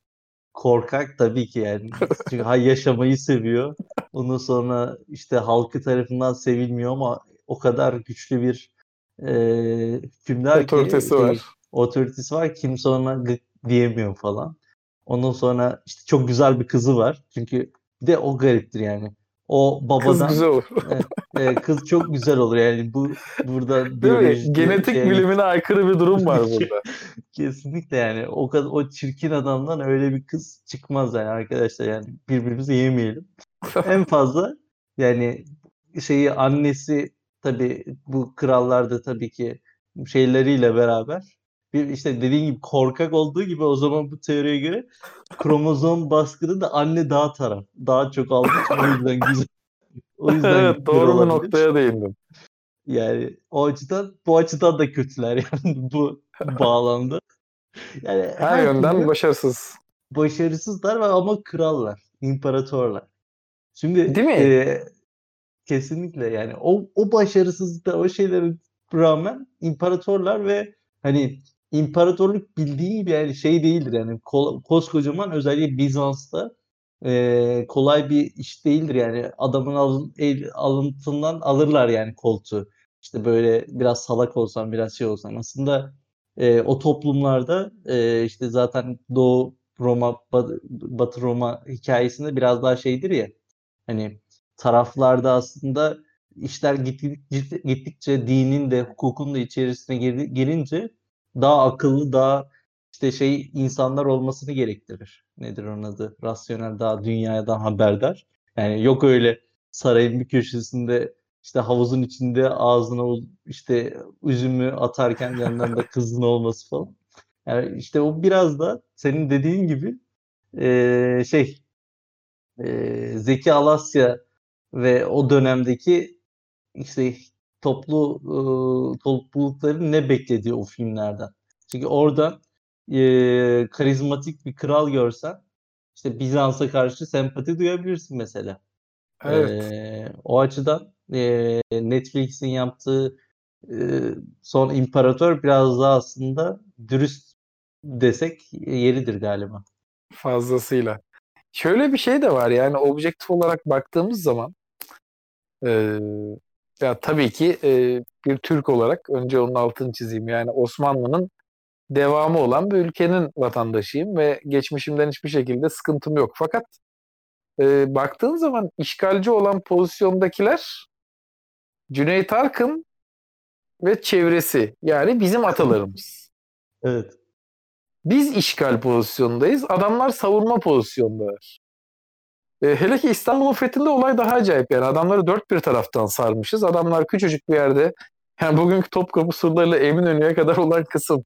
korkak tabii ki yani. Çünkü yaşamayı seviyor. Ondan sonra işte halkı tarafından sevilmiyor ama o kadar güçlü bir e, hükümdar otoritesi ki, var. otoritesi var. Kimse ona gık diyemiyor falan. Ondan sonra işte çok güzel bir kızı var. Çünkü bir de o gariptir yani. O babadan kız güzel olur. e, e, kız çok güzel olur yani bu burada mi? Genetik şey, bilimine aykırı bir durum var burada. Kesinlikle yani o kadar o çirkin adamdan öyle bir kız çıkmaz yani arkadaşlar yani birbirimizi yemeyelim. en fazla yani şeyi annesi tabii bu krallarda tabii ki şeyleriyle beraber bir işte dediğin gibi korkak olduğu gibi o zaman bu teoriye göre kromozom baskını da anne daha taraf. Daha çok için o yüzden güzel. O yüzden evet doğru bir noktaya değindim. Yani o açıdan bu açıdan da kötüler yani bu bağlamda. Yani her, her yönden başarısız. Başarısızlar ama krallar, imparatorlar. Şimdi Değil mi? E, kesinlikle yani o o başarısızlıklar, o şeylerin rağmen imparatorlar ve hani imparatorluk bildiği gibi yani şey değildir yani koskocaman özellikle Bizans'ta e, kolay bir iş değildir yani. Adamın alın, el, alıntından alırlar yani koltuğu. İşte böyle biraz salak olsan biraz şey olsan. Aslında e, o toplumlarda e, işte zaten Doğu Roma Batı, Batı Roma hikayesinde biraz daha şeydir ya. Hani taraflarda aslında işler gittikçe dinin de hukukun da içerisine girince daha akıllı, daha işte şey insanlar olmasını gerektirir. Nedir onun adı? Rasyonel daha dünyadan haberdar. Yani yok öyle sarayın bir köşesinde işte havuzun içinde ağzına işte üzümü atarken yanlarında kızın olması falan. Yani işte o biraz da senin dediğin gibi e, şey e, Zeki Alasya ve o dönemdeki işte toplu e, toplulukların ne beklediği o filmlerden. Çünkü orada e, karizmatik bir kral görsen işte Bizans'a karşı sempati duyabilirsin mesela. Evet. E, o açıdan e, Netflix'in yaptığı e, son imparator biraz daha aslında dürüst desek yeridir galiba. Fazlasıyla. Şöyle bir şey de var yani objektif olarak baktığımız zaman e, ya tabii ki e, bir Türk olarak önce onun altını çizeyim. Yani Osmanlı'nın devamı olan bir ülkenin vatandaşıyım ve geçmişimden hiçbir şekilde sıkıntım yok. Fakat e, baktığın zaman işgalci olan pozisyondakiler Cüneyt Arkın ve çevresi yani bizim atalarımız. evet. Biz işgal pozisyondayız. Adamlar savunma pozisyondalar. E, hele ki İstanbul'un fethinde olay daha acayip yani. Adamları dört bir taraftan sarmışız. Adamlar küçücük bir yerde yani bugünkü Topkapı surlarıyla Eminönü'ye kadar olan kısım.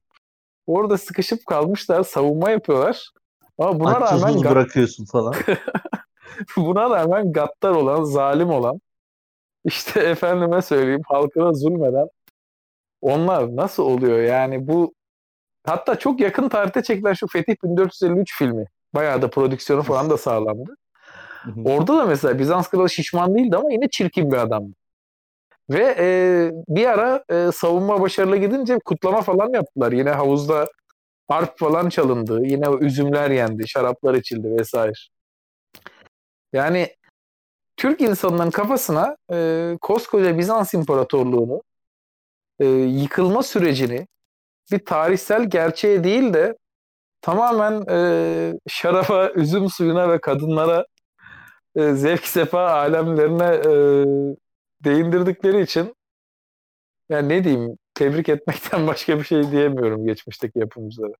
Orada sıkışıp kalmışlar, savunma yapıyorlar. Ama buna Açsız rağmen bırakıyorsun falan. buna rağmen gaddar olan, zalim olan işte efendime söyleyeyim halkına zulmeden onlar nasıl oluyor yani bu hatta çok yakın tarihte çekilen şu Fetih 1453 filmi bayağı da prodüksiyonu falan da sağlandı. Orada da mesela Bizans kralı şişman değildi ama yine çirkin bir adamdı. Ve e, bir ara e, savunma başarılı gidince kutlama falan yaptılar. Yine havuzda harp falan çalındı. Yine üzümler yendi, şaraplar içildi vesaire. Yani Türk insanının kafasına e, koskoca Bizans İmparatorluğu'nu e, yıkılma sürecini bir tarihsel gerçeğe değil de tamamen e, şarafa, üzüm suyuna ve kadınlara e, zevk sefa alemlerine e, değindirdikleri için yani ne diyeyim tebrik etmekten başka bir şey diyemiyorum geçmişteki yapımcılara.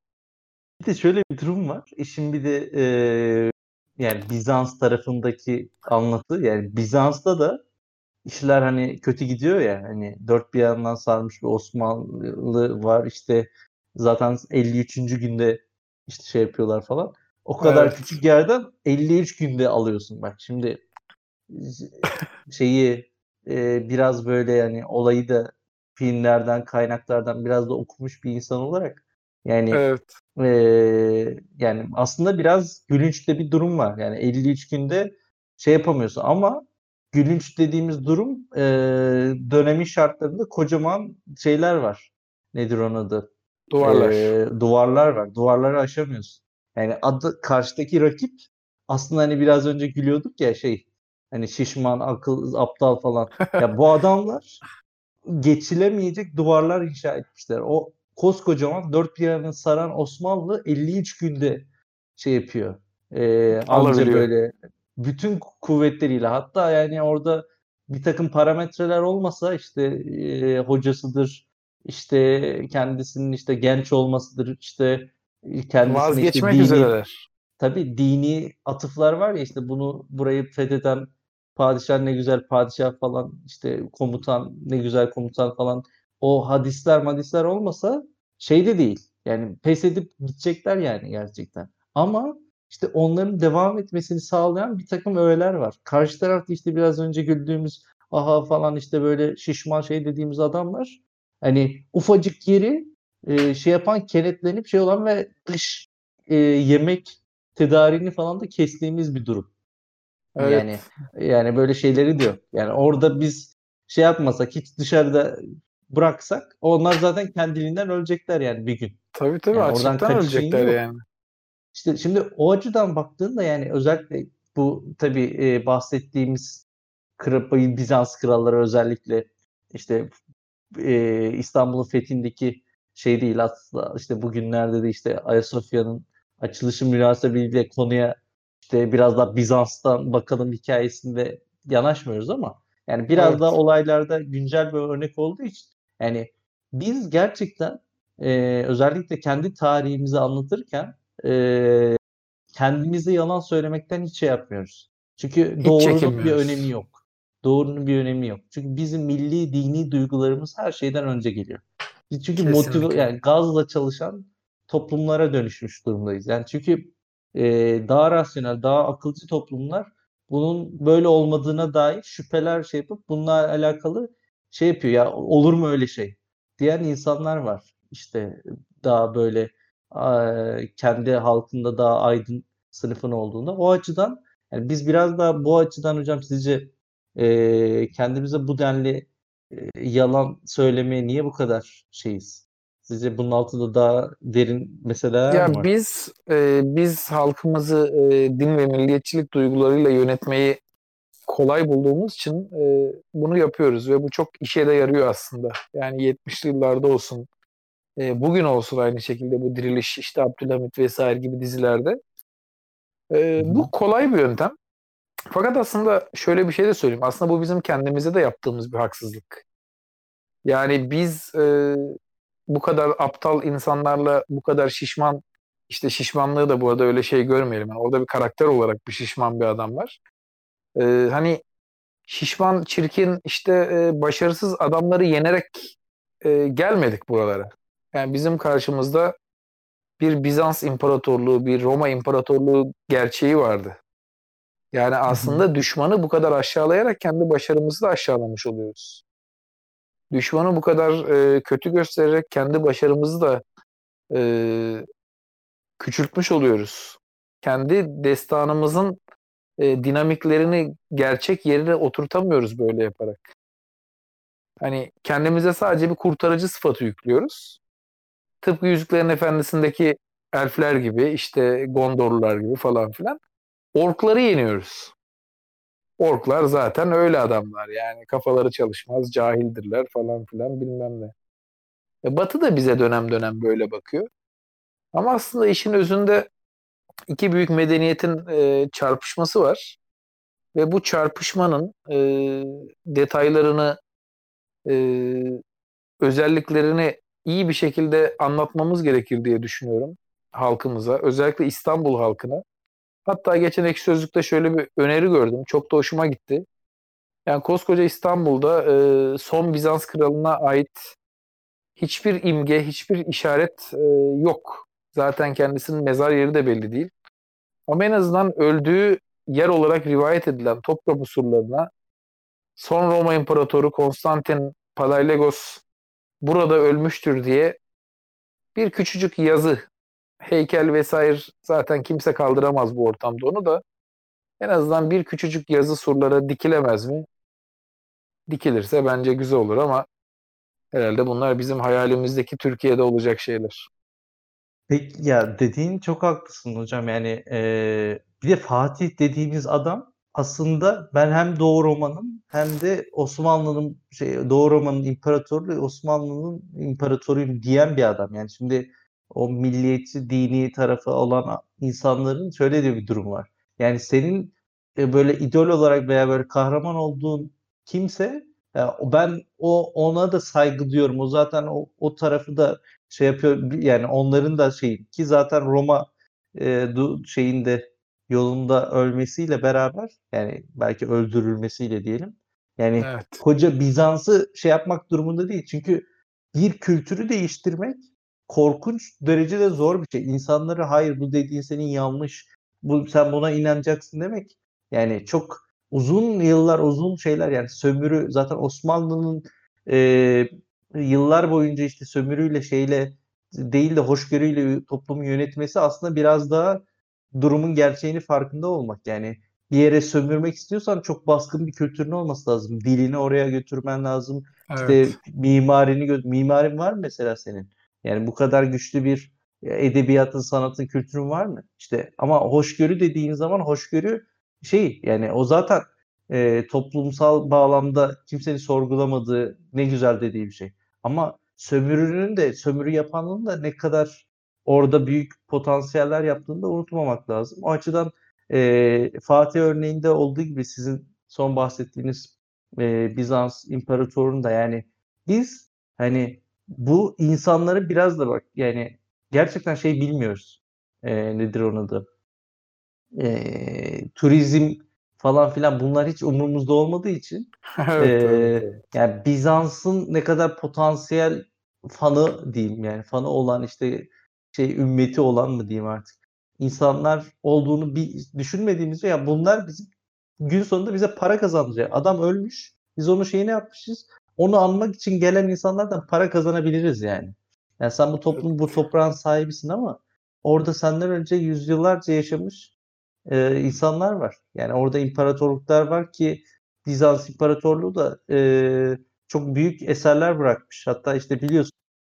Bir de şöyle bir durum var. İşin bir de e, yani Bizans tarafındaki anlatı yani Bizans'ta da işler hani kötü gidiyor ya hani dört bir yandan sarmış bir Osmanlı var işte zaten 53. günde işte şey yapıyorlar falan. O kadar evet. küçük yerden 53 günde alıyorsun bak şimdi şeyi e, biraz böyle yani olayı da filmlerden kaynaklardan biraz da okumuş bir insan olarak yani evet. e, yani aslında biraz gülünçte bir durum var. Yani 53 günde şey yapamıyorsun ama gülünç dediğimiz durum e, dönemin şartlarında kocaman şeyler var. Nedir onun adı? Duvarlar. E, duvarlar var. Duvarları aşamıyorsun. Yani adı karşıdaki rakip aslında hani biraz önce gülüyorduk ya şey hani şişman, akıl, aptal falan. ya bu adamlar geçilemeyecek duvarlar inşa etmişler. O koskocaman dört bir yanını saran Osmanlı 53 günde şey yapıyor. Ee, anca böyle bütün kuvvetleriyle hatta yani orada bir takım parametreler olmasa işte e, hocasıdır işte kendisinin işte genç olmasıdır işte kendisinin vazgeçmek işte dini, üzereler. Tabii dini atıflar var ya işte bunu burayı fetheden padişah ne güzel padişah falan işte komutan ne güzel komutan falan o hadisler hadisler olmasa şey de değil. Yani pes edip gidecekler yani gerçekten. Ama işte onların devam etmesini sağlayan bir takım öğeler var. Karşı tarafta işte biraz önce güldüğümüz aha falan işte böyle şişman şey dediğimiz adamlar hani ufacık yeri e, şey yapan kenetlenip şey olan ve dış e, yemek tedarini falan da kestiğimiz bir durum. Evet. Yani yani böyle şeyleri diyor. Yani orada biz şey yapmasak hiç dışarıda bıraksak onlar zaten kendiliğinden ölecekler yani bir gün. Tabii tabii yani açıktan ölecekler yok. yani. İşte şimdi o açıdan baktığında yani özellikle bu tabii e, bahsettiğimiz Bizans kralları özellikle işte e, İstanbul'un fethindeki şey değil aslında işte bugünlerde de işte Ayasofya'nın açılışı münasebetiyle konuya işte biraz daha Bizans'tan bakalım hikayesinde yanaşmıyoruz ama yani biraz evet. daha olaylarda güncel bir örnek olduğu için yani biz gerçekten e, özellikle kendi tarihimizi anlatırken e, kendimize yalan söylemekten hiç şey yapmıyoruz. Çünkü doğrunun bir önemi yok. Doğrunun bir önemi yok. Çünkü bizim milli dini duygularımız her şeyden önce geliyor. Çünkü motive Kesinlikle. yani gazla çalışan toplumlara dönüşmüş durumdayız. Yani çünkü e, daha rasyonel, daha akılcı toplumlar bunun böyle olmadığına dair şüpheler şey yapıp bununla alakalı şey yapıyor ya olur mu öyle şey diyen insanlar var. İşte daha böyle e, kendi halkında daha aydın sınıfın olduğunda. O açıdan yani biz biraz daha bu açıdan hocam sizce e, kendimize bu denli yalan söylemeye niye bu kadar şeyiz? Sizce bunun altında daha derin meseleler Ya var? biz e, biz halkımızı e, din ve milliyetçilik duygularıyla yönetmeyi kolay bulduğumuz için e, bunu yapıyoruz ve bu çok işe de yarıyor aslında. Yani 70'li yıllarda olsun, e, bugün olsun aynı şekilde bu Diriliş, işte Abdülhamit vesaire gibi dizilerde. E, bu kolay bir yöntem. Fakat aslında şöyle bir şey de söyleyeyim. Aslında bu bizim kendimize de yaptığımız bir haksızlık. Yani biz e, bu kadar aptal insanlarla bu kadar şişman işte şişmanlığı da bu arada öyle şey görmeyelim. Yani orada bir karakter olarak bir şişman bir adam var. Ee, hani şişman, çirkin, işte e, başarısız adamları yenerek e, gelmedik buralara. Yani bizim karşımızda bir Bizans İmparatorluğu, bir Roma İmparatorluğu gerçeği vardı. Yani aslında düşmanı bu kadar aşağılayarak kendi başarımızı da aşağılamış oluyoruz. Düşmanı bu kadar e, kötü göstererek kendi başarımızı da e, küçültmüş oluyoruz. Kendi destanımızın e, dinamiklerini gerçek yerine oturtamıyoruz böyle yaparak. Hani kendimize sadece bir kurtarıcı sıfatı yüklüyoruz. Tıpkı Yüzüklerin Efendisi'ndeki elfler gibi, işte Gondorlular gibi falan filan. Orkları yeniyoruz. Orklar zaten öyle adamlar yani kafaları çalışmaz, cahildirler falan filan bilmem ne. E, Batı da bize dönem dönem böyle bakıyor. Ama aslında işin özünde iki büyük medeniyetin e, çarpışması var. Ve bu çarpışmanın e, detaylarını, e, özelliklerini iyi bir şekilde anlatmamız gerekir diye düşünüyorum halkımıza. Özellikle İstanbul halkına. Hatta geçen Ekşi Sözlük'te şöyle bir öneri gördüm. Çok da hoşuma gitti. Yani koskoca İstanbul'da e, son Bizans kralına ait hiçbir imge, hiçbir işaret e, yok. Zaten kendisinin mezar yeri de belli değil. Ama en azından öldüğü yer olarak rivayet edilen Topkapı surlarına son Roma İmparatoru Konstantin Palaiologos burada ölmüştür diye bir küçücük yazı, heykel vesaire zaten kimse kaldıramaz bu ortamda onu da en azından bir küçücük yazı surlara dikilemez mi? Dikilirse bence güzel olur ama herhalde bunlar bizim hayalimizdeki Türkiye'de olacak şeyler. Peki ya dediğin çok haklısın hocam. Yani e, bir de Fatih dediğimiz adam aslında ben hem Doğu Roma'nın hem de Osmanlı'nın şey Doğu Roma'nın imparatorluğu Osmanlı'nın imparatoruyum diyen bir adam. Yani şimdi o milliyetçi dini tarafı olan insanların şöyle de bir durum var. Yani senin e, böyle idol olarak veya böyle kahraman olduğun kimse ya ben o ona da saygı duyuyorum. O zaten o, o tarafı da şey yapıyor yani onların da şey ki zaten Roma e, du, şeyinde yolunda ölmesiyle beraber yani belki öldürülmesiyle diyelim. Yani Evet. koca Bizans'ı şey yapmak durumunda değil. Çünkü bir kültürü değiştirmek korkunç derecede zor bir şey. İnsanları hayır bu dediğin senin yanlış. Bu sen buna inanacaksın demek. Yani çok uzun yıllar uzun şeyler yani sömürü zaten Osmanlı'nın e, yıllar boyunca işte sömürüyle şeyle değil de hoşgörüyle toplumu yönetmesi aslında biraz daha durumun gerçeğini farkında olmak. Yani bir yere sömürmek istiyorsan çok baskın bir kültürün olması lazım. Dilini oraya götürmen lazım. Evet. İşte mimarini mimarin var mı mesela senin? Yani bu kadar güçlü bir edebiyatın, sanatın, kültürün var mı? İşte ama hoşgörü dediğin zaman hoşgörü şey yani o zaten e, toplumsal bağlamda kimsenin sorgulamadığı ne güzel dediği bir şey. Ama sömürünün de sömürü yapanın da ne kadar orada büyük potansiyeller yaptığını da unutmamak lazım. O açıdan e, Fatih örneğinde olduğu gibi sizin son bahsettiğiniz e, Bizans imparatorunun da yani biz hani bu insanları biraz da bak yani gerçekten şey bilmiyoruz. E, nedir onun adı? E, turizm falan filan bunlar hiç umurumuzda olmadığı için evet, e, evet. yani Bizans'ın ne kadar potansiyel fanı diyeyim yani fanı olan işte şey ümmeti olan mı diyeyim artık insanlar olduğunu bir düşünmediğimizde ya bunlar bizim gün sonunda bize para kazandıracak. Adam ölmüş. Biz onun şeyini yapmışız. Onu anmak için gelen insanlardan para kazanabiliriz yani. Yani sen bu toplum bu toprağın sahibisin ama orada senden önce yüzyıllarca yaşamış e, insanlar var. Yani orada imparatorluklar var ki Bizans İmparatorluğu da e, çok büyük eserler bırakmış. Hatta işte biliyorsun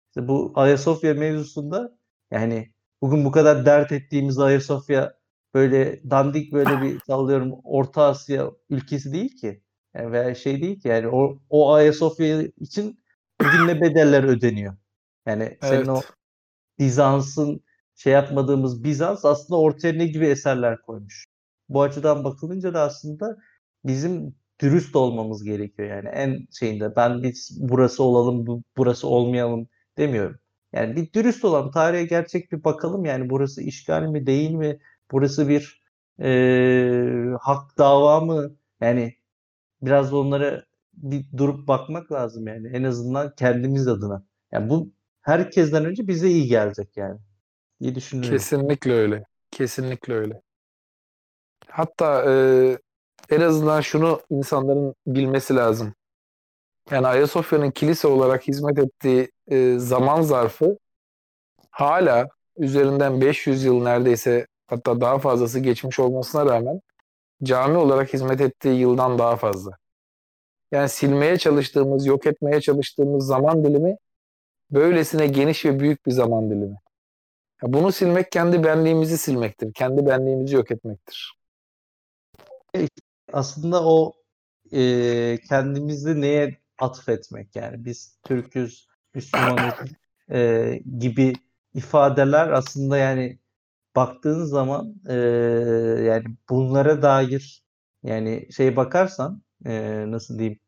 işte bu Ayasofya mevzusunda yani bugün bu kadar dert ettiğimiz Ayasofya böyle dandik böyle bir sallıyorum Orta Asya ülkesi değil ki. Yani veya şey değil ki yani o, o Ayasofya için bugün ne bedeller ödeniyor. Yani evet. senin o Bizans'ın şey yapmadığımız Bizans aslında ortaya ne gibi eserler koymuş. Bu açıdan bakılınca da aslında bizim dürüst olmamız gerekiyor yani en şeyinde ben biz burası olalım burası olmayalım demiyorum. Yani bir dürüst olalım tarihe gerçek bir bakalım yani burası işgal mi değil mi burası bir e, hak dava mı yani biraz da onlara bir durup bakmak lazım yani en azından kendimiz adına. Yani bu herkesten önce bize iyi gelecek yani diye düşünüyorum. Kesinlikle öyle. Kesinlikle öyle. Hatta e, en azından şunu insanların bilmesi lazım. Yani Ayasofya'nın kilise olarak hizmet ettiği e, zaman zarfı hala üzerinden 500 yıl neredeyse hatta daha fazlası geçmiş olmasına rağmen cami olarak hizmet ettiği yıldan daha fazla. Yani silmeye çalıştığımız, yok etmeye çalıştığımız zaman dilimi böylesine geniş ve büyük bir zaman dilimi. Bunu silmek kendi benliğimizi silmektir. Kendi benliğimizi yok etmektir. Aslında o e, kendimizi neye atfetmek yani biz Türk'üz, Müslümanız e, gibi ifadeler aslında yani baktığın zaman e, yani bunlara dair yani şey bakarsan e, nasıl diyeyim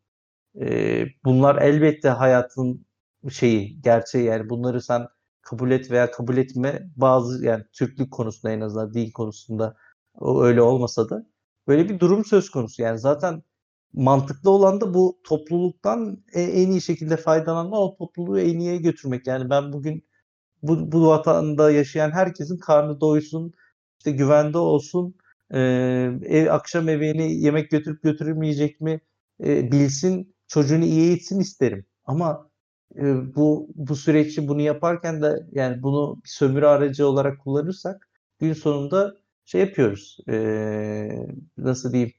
e, bunlar elbette hayatın şeyi gerçeği. Yani bunları sen kabul et veya kabul etme bazı yani Türklük konusunda en azından din konusunda o öyle olmasa da böyle bir durum söz konusu. Yani zaten mantıklı olan da bu topluluktan e, en iyi şekilde faydalanma o topluluğu en iyiye götürmek. Yani ben bugün bu, bu vatanda yaşayan herkesin karnı doysun, işte güvende olsun, e, ev, akşam evine yemek götürüp götürmeyecek mi e, bilsin, çocuğunu iyi eğitsin isterim. Ama e, bu bu süreçte bunu yaparken de yani bunu bir sömürü aracı olarak kullanırsak gün sonunda şey yapıyoruz. E, nasıl diyeyim?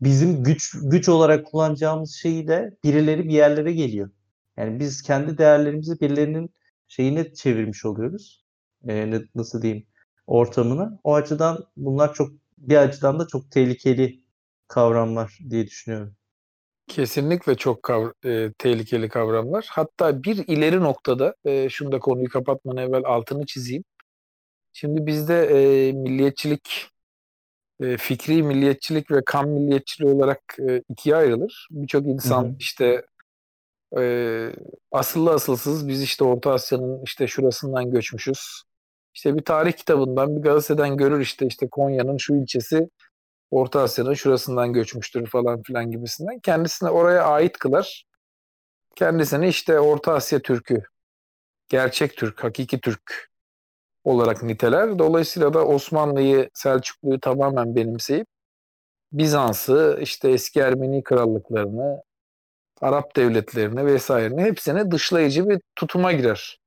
Bizim güç güç olarak kullanacağımız şeyi de birileri bir yerlere geliyor. Yani biz kendi değerlerimizi birilerinin şeyine çevirmiş oluyoruz. E, nasıl diyeyim ortamını. O açıdan bunlar çok bir açıdan da çok tehlikeli kavramlar diye düşünüyorum. Kesinlikle çok kav- e, tehlikeli kavramlar. Hatta bir ileri noktada, e, şunu da konuyu kapatmadan evvel altını çizeyim. Şimdi bizde e, milliyetçilik, e, fikri milliyetçilik ve kan milliyetçiliği olarak e, ikiye ayrılır. Birçok insan hı hı. işte e, asıllı asılsız biz işte Orta Asya'nın işte şurasından göçmüşüz. İşte bir tarih kitabından bir gazeteden görür işte işte Konya'nın şu ilçesi Orta Asya'nın şurasından göçmüştür falan filan gibisinden. Kendisine oraya ait kılar. Kendisini işte Orta Asya Türk'ü, gerçek Türk, hakiki Türk olarak niteler. Dolayısıyla da Osmanlı'yı, Selçuklu'yu tamamen benimseyip Bizans'ı, işte eski Ermeni krallıklarını, Arap devletlerini vesaireni hepsine dışlayıcı bir tutuma girer.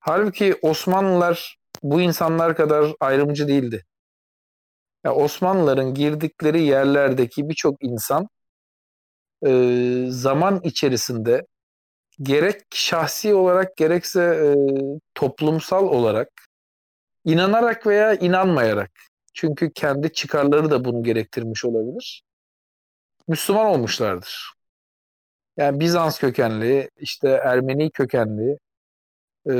Halbuki Osmanlılar bu insanlar kadar ayrımcı değildi. Ya Osmanlıların girdikleri yerlerdeki birçok insan e, zaman içerisinde gerek şahsi olarak gerekse e, toplumsal olarak inanarak veya inanmayarak çünkü kendi çıkarları da bunu gerektirmiş olabilir. Müslüman olmuşlardır. Yani Bizans kökenli, işte Ermeni kökenli, e,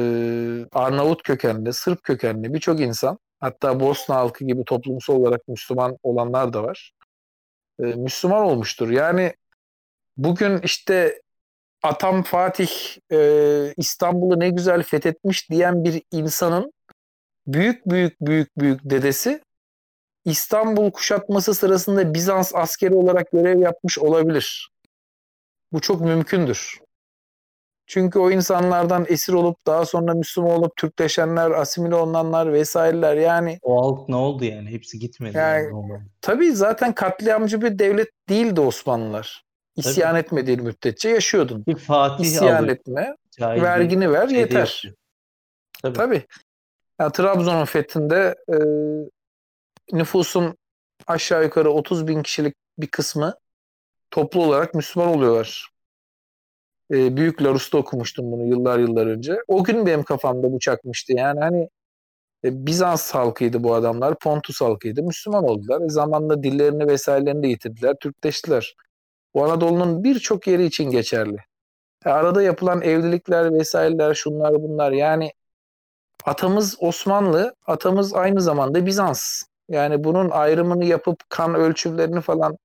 Arnavut kökenli, Sırp kökenli birçok insan hatta Bosna halkı gibi toplumsal olarak Müslüman olanlar da var. E, Müslüman olmuştur. Yani bugün işte Atam Fatih e, İstanbul'u ne güzel fethetmiş diyen bir insanın büyük büyük büyük büyük dedesi İstanbul kuşatması sırasında Bizans askeri olarak görev yapmış olabilir. Bu çok mümkündür. Çünkü o insanlardan esir olup daha sonra Müslüman olup Türkleşenler, asimile olanlar vesaireler yani. O halk ne oldu yani? Hepsi gitmedi. Yani, yani. Tabii zaten katliamcı bir devlet değildi Osmanlılar. İsyan tabii. etmediğin müddetçe yaşıyordun. Bir Fatih İsyan alıyor. etme, Cahil vergini ver şey yeter. Tabii. tabii. Yani Trabzon'un fethinde e, nüfusun aşağı yukarı 30 bin kişilik bir kısmı toplu olarak Müslüman oluyorlar. E, Büyük Larus'ta okumuştum bunu yıllar yıllar önce. O gün benim kafamda bu çakmıştı. Yani hani e, Bizans halkıydı bu adamlar, Pontus halkıydı. Müslüman oldular. E, zamanla dillerini vesairelerini de yitirdiler, Türkleştiler. Bu Anadolu'nun birçok yeri için geçerli. E, arada yapılan evlilikler vesaireler, şunlar bunlar yani atamız Osmanlı, atamız aynı zamanda Bizans. Yani bunun ayrımını yapıp kan ölçümlerini falan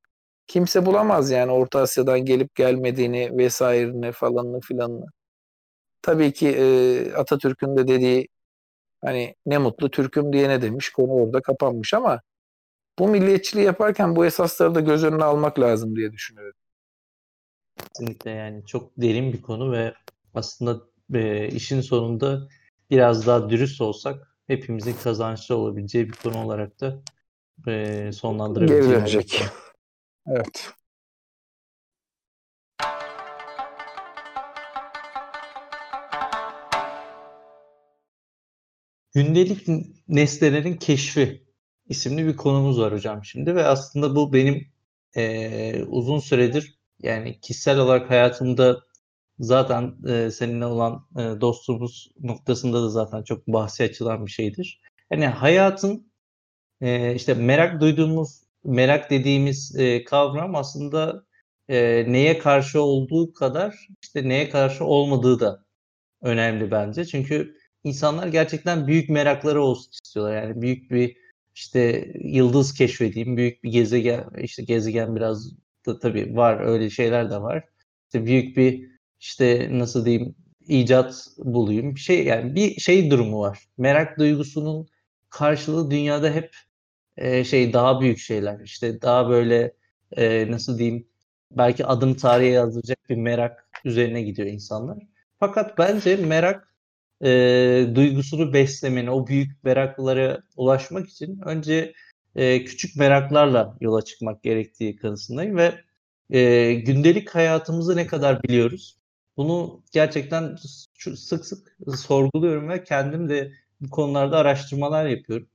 kimse bulamaz yani Orta Asya'dan gelip gelmediğini vesairini falanını filanını. Tabii ki e, Atatürk'ün de dediği hani ne mutlu Türk'üm diye ne demiş konu orada kapanmış ama bu milliyetçiliği yaparken bu esasları da göz önüne almak lazım diye düşünüyorum. Kesinlikle yani çok derin bir konu ve aslında e, işin sonunda biraz daha dürüst olsak hepimizin kazançlı olabileceği bir konu olarak da e. Geri dönecek. Evet. Gündelik nesnelerin keşfi isimli bir konumuz var hocam şimdi ve aslında bu benim e, uzun süredir yani kişisel olarak hayatımda zaten e, seninle olan e, dostluğumuz noktasında da zaten çok bahsi açılan bir şeydir. Yani hayatın e, işte merak duyduğumuz, merak dediğimiz e, kavram aslında e, neye karşı olduğu kadar işte neye karşı olmadığı da önemli bence. Çünkü insanlar gerçekten büyük merakları olsun istiyorlar. Yani büyük bir işte yıldız keşfedeyim, büyük bir gezegen, işte gezegen biraz da tabii var öyle şeyler de var. İşte büyük bir işte nasıl diyeyim icat bulayım. Şey yani bir şey durumu var. Merak duygusunun karşılığı dünyada hep e, şey daha büyük şeyler. İşte daha böyle e, nasıl diyeyim belki adım tarihe yazılacak bir merak üzerine gidiyor insanlar. Fakat bence merak e, duygusunu beslemenin, o büyük meraklara ulaşmak için önce e, küçük meraklarla yola çıkmak gerektiği kanısındayım ve e, gündelik hayatımızı ne kadar biliyoruz? Bunu gerçekten sık sık sorguluyorum ve kendim de bu konularda araştırmalar yapıyorum.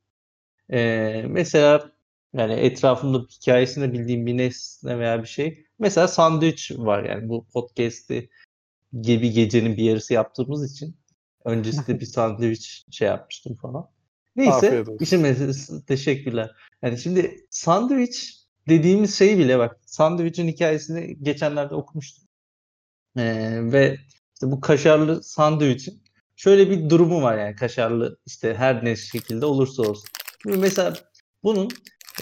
Ee, mesela yani etrafımda hikayesini bildiğim bir nesne veya bir şey. Mesela sandviç var yani bu podcast'i gibi gecenin bir yarısı yaptığımız için öncesinde bir sandviç şey yapmıştım falan. Neyse işin meselesi teşekkürler. Yani şimdi sandviç dediğimiz şey bile bak sandviçin hikayesini geçenlerde okumuştum. Ee, ve işte bu kaşarlı sandviçin şöyle bir durumu var yani kaşarlı işte her ne şekilde olursa olsun. Şimdi mesela bunun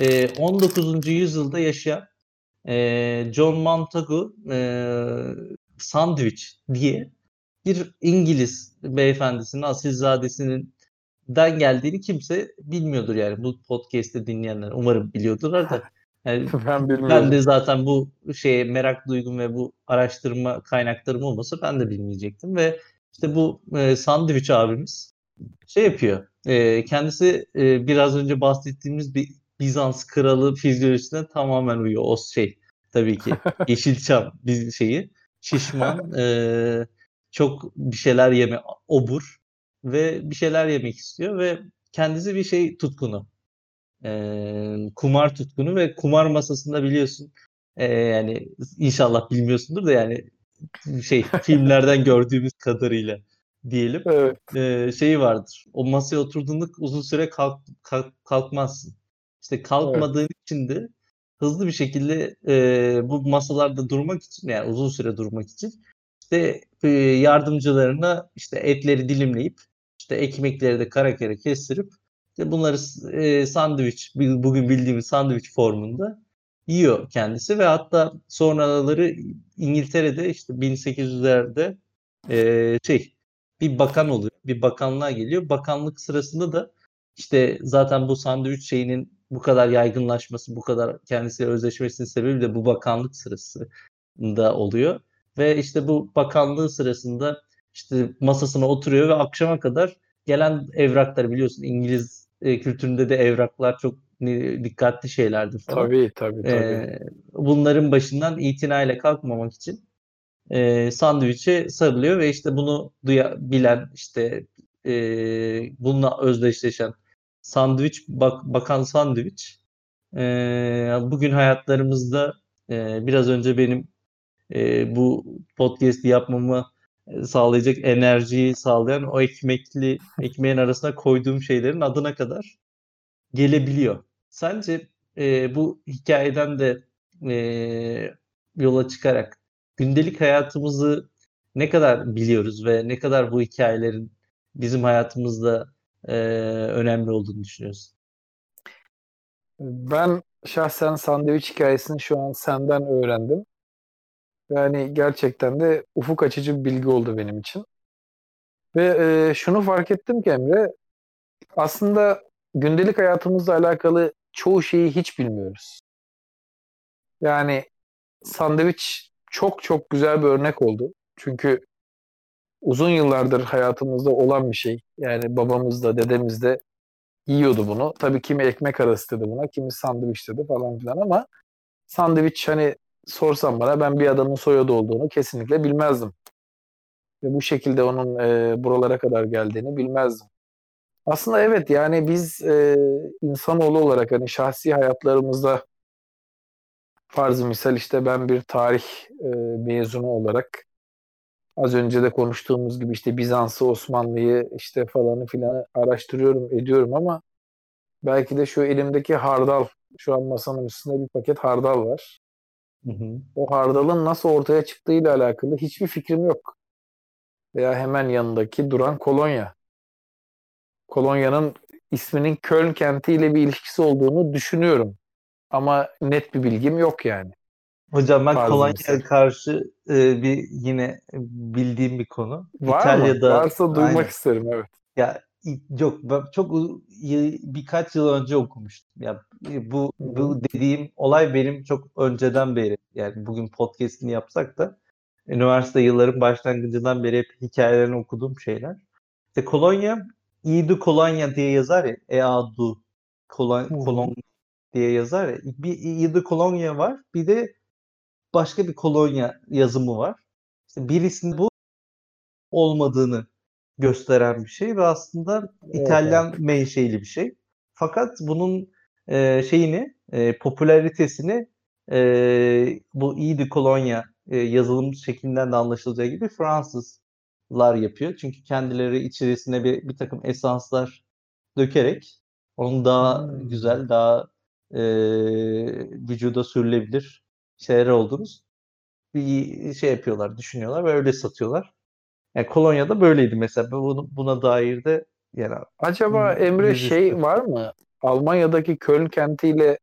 e, 19. yüzyılda yaşayan e, John Montagu e, sandviç diye bir İngiliz beyefendisinin asilzadesinin den geldiğini kimse bilmiyordur yani bu podcast'i dinleyenler umarım biliyordular da yani ben, ben de zaten bu şeye merak duygum ve bu araştırma kaynaklarım olmasa ben de bilmeyecektim ve işte bu e, sandviç abimiz şey yapıyor. E, kendisi e, biraz önce bahsettiğimiz bir Bizans kralı fizyolojisine tamamen uyuyor. O şey tabii ki Yeşilçam bir şeyi. Şişman, e, çok bir şeyler yeme, obur ve bir şeyler yemek istiyor ve kendisi bir şey tutkunu e, kumar tutkunu ve kumar masasında biliyorsun e, yani inşallah bilmiyorsundur da yani şey filmlerden gördüğümüz kadarıyla diyelim evet. e, şeyi vardır. O masaya oturduğunda uzun süre kalk, kalk, kalkmazsın. İşte kalkmadığın evet. için de hızlı bir şekilde e, bu masalarda durmak için yani uzun süre durmak için işte e, yardımcılarına işte etleri dilimleyip işte ekmekleri de kara kara kestirip işte bunları e, sandviç, bugün bildiğimiz sandviç formunda yiyor kendisi ve hatta sonraları İngiltere'de işte 1800'lerde e, şey bir bakan oluyor. Bir bakanlığa geliyor. Bakanlık sırasında da işte zaten bu sandviç şeyinin bu kadar yaygınlaşması, bu kadar kendisiyle özleşmesinin sebebi de bu bakanlık sırasında oluyor. Ve işte bu bakanlığı sırasında işte masasına oturuyor ve akşama kadar gelen evraklar biliyorsun İngiliz e, kültüründe de evraklar çok dikkatli şeylerdir falan. Tabii tabii tabii. E, bunların başından itinayla kalkmamak için e, sandviçe sarılıyor ve işte bunu duyabilen işte e, bununla özdeşleşen sandviç bak, bakan sandviç e, bugün hayatlarımızda e, biraz önce benim e, bu podcast yapmamı sağlayacak enerjiyi sağlayan o ekmekli ekmeğin arasına koyduğum şeylerin adına kadar gelebiliyor. Sence e, bu hikayeden de e, yola çıkarak gündelik hayatımızı ne kadar biliyoruz ve ne kadar bu hikayelerin bizim hayatımızda e, önemli olduğunu düşünüyorsun? Ben şahsen sandviç hikayesini şu an senden öğrendim. Yani gerçekten de ufuk açıcı bir bilgi oldu benim için. Ve e, şunu fark ettim ki Emre, aslında gündelik hayatımızla alakalı çoğu şeyi hiç bilmiyoruz. Yani sandviç çok çok güzel bir örnek oldu. Çünkü uzun yıllardır hayatımızda olan bir şey. Yani babamız da dedemiz de yiyordu bunu. Tabii kimi ekmek arası dedi buna, kimi sandviç dedi falan filan ama sandviç hani sorsam bana ben bir adamın soyadı olduğunu kesinlikle bilmezdim. Ve bu şekilde onun e, buralara kadar geldiğini bilmezdim. Aslında evet yani biz e, insanoğlu olarak hani şahsi hayatlarımızda farz misal işte ben bir tarih e, mezunu olarak az önce de konuştuğumuz gibi işte Bizans'ı, Osmanlı'yı işte falanı filanı araştırıyorum, ediyorum ama belki de şu elimdeki hardal, şu an masanın üstünde bir paket hardal var. Hı hı. O hardalın nasıl ortaya çıktığıyla alakalı hiçbir fikrim yok. Veya hemen yanındaki duran kolonya. Kolonya'nın isminin Köln kentiyle bir ilişkisi olduğunu düşünüyorum. Ama net bir bilgim yok yani. Hocam ben Kolonya'ya karşı e, bir yine bildiğim bir konu. Var İtalya'da, mı? Varsa duymak aynen. isterim evet. Ya yok ben çok birkaç yıl önce okumuştum. Ya bu bu dediğim olay benim çok önceden beri yani bugün podcast'ini yapsak da üniversite yılların başlangıcından beri hep hikayelerini okuduğum şeyler. İşte Kolonya İdu Kolonya diye yazar ya. Eadu Kolon, Kolonya diye yazar ya. Bir İdu Kolonya var. Bir de başka bir kolonya yazımı var. İşte birisinin bu olmadığını gösteren bir şey ve aslında İtalyan evet. menşeili bir şey. Fakat bunun e, şeyini, e, popülaritesini e, bu İdi Kolonya e, yazılım şeklinden de anlaşılacağı gibi Fransızlar yapıyor. Çünkü kendileri içerisine bir, bir takım esanslar dökerek onun daha hmm. güzel, daha e, vücuda sürülebilir şeyler olduğunuz bir şey yapıyorlar, düşünüyorlar ve öyle satıyorlar. Yani Kolonya'da böyleydi mesela. Buna, buna dair de yani Acaba Emre şey var mı? Almanya'daki Köln kentiyle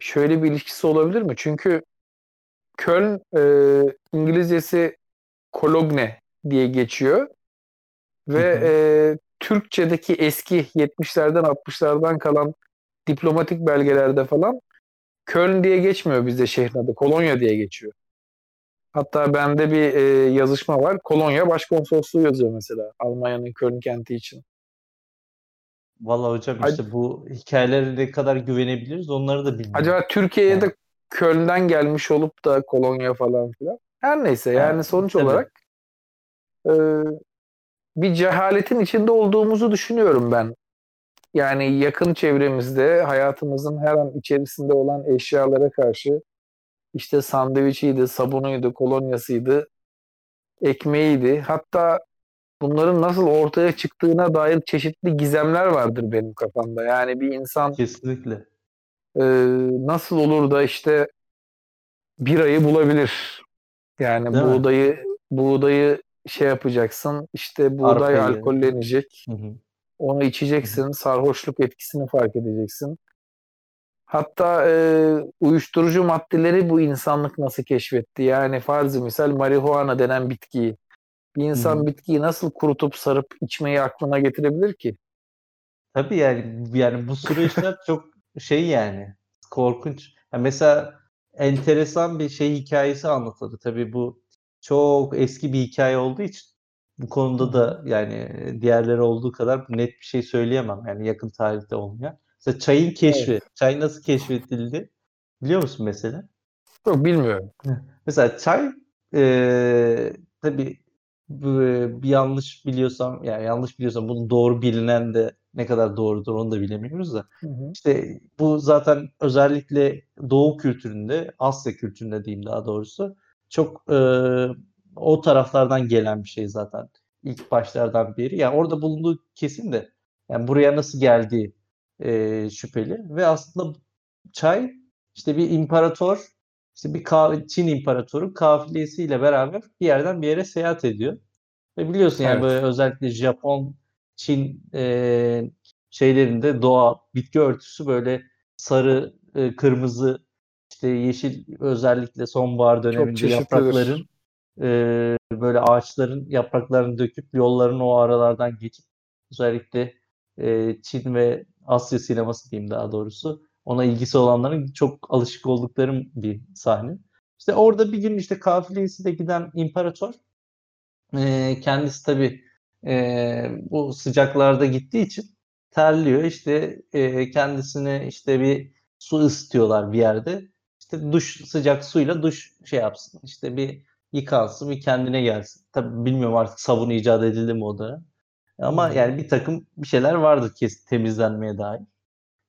şöyle bir ilişkisi olabilir mi? Çünkü Köln e, İngilizcesi Cologne diye geçiyor. Ve hı hı. E, Türkçedeki eski 70'lerden 60'lardan kalan diplomatik belgelerde falan Köln diye geçmiyor bizde şehrin adı. Kolonya diye geçiyor. Hatta bende bir e, yazışma var. Kolonya Başkonsolosluğu yazıyor mesela Almanya'nın Köln kenti için. Vallahi hocam işte Ac- bu hikayelere ne kadar güvenebiliriz onları da bilmiyorum. Acaba Türkiye'ye de Köln'den gelmiş olup da Kolonya falan filan. Her neyse yani evet, sonuç tabii. olarak e, bir cehaletin içinde olduğumuzu düşünüyorum ben. Yani yakın çevremizde hayatımızın her an içerisinde olan eşyalara karşı işte sandviçiydi, sabunuydu, kolonyasıydı, ekmeğiydi. Hatta bunların nasıl ortaya çıktığına dair çeşitli gizemler vardır benim kafamda. Yani bir insan kesinlikle e, nasıl olur da işte bir ayı bulabilir. Yani Değil buğdayı mi? buğdayı şey yapacaksın. işte buğday Arpayı. alkollenecek. Hı hı. Onu içeceksin. Sarhoşluk etkisini fark edeceksin. Hatta e, uyuşturucu maddeleri bu insanlık nasıl keşfetti? Yani farzı misal marihuana denen bitkiyi. Bir insan Hı. bitkiyi nasıl kurutup sarıp içmeyi aklına getirebilir ki? Tabii yani yani bu süreçler çok şey yani korkunç. Ya mesela enteresan bir şey hikayesi anlatıldı. Tabii bu çok eski bir hikaye olduğu için bu konuda da yani diğerleri olduğu kadar net bir şey söyleyemem. Yani yakın tarihte olmayan. Mesela çayın keşfi. Evet. Çay nasıl keşfedildi? Biliyor musun mesela? Yok bilmiyorum. Mesela çay e, tabii bu- bir yanlış biliyorsam yani yanlış biliyorsam bunun doğru bilinen de ne kadar doğrudur onu da bilemiyoruz da. Hı hı. İşte bu zaten özellikle Doğu kültüründe, Asya kültüründe diyeyim daha doğrusu çok e, o taraflardan gelen bir şey zaten ilk başlardan beri. Yani orada bulunduğu kesin de yani buraya nasıl geldiği e, şüpheli ve aslında çay işte bir imparator işte bir ka- Çin imparatoru kafilesiyle beraber bir yerden bir yere seyahat ediyor. Ve biliyorsun yani Evet. böyle özellikle Japon, Çin e, şeylerinde doğa, bitki örtüsü böyle sarı, e, kırmızı, işte yeşil özellikle sonbahar döneminde yaprakların e, böyle ağaçların yapraklarını döküp yolların o aralardan geçip özellikle e, Çin ve Asya sineması diyeyim daha doğrusu ona ilgisi olanların çok alışık oldukları bir sahne. İşte orada bir gün işte kafilesiyle giden imparator e, kendisi tabii e, bu sıcaklarda gittiği için terliyor. İşte e, kendisine işte bir su ısıtıyorlar bir yerde. İşte duş sıcak suyla duş şey yapsın. İşte bir yıkansın, bir kendine gelsin. Tabii bilmiyorum artık sabun icat edildi mi o da. Ama Hı. yani bir takım bir şeyler vardır kesin temizlenmeye dair.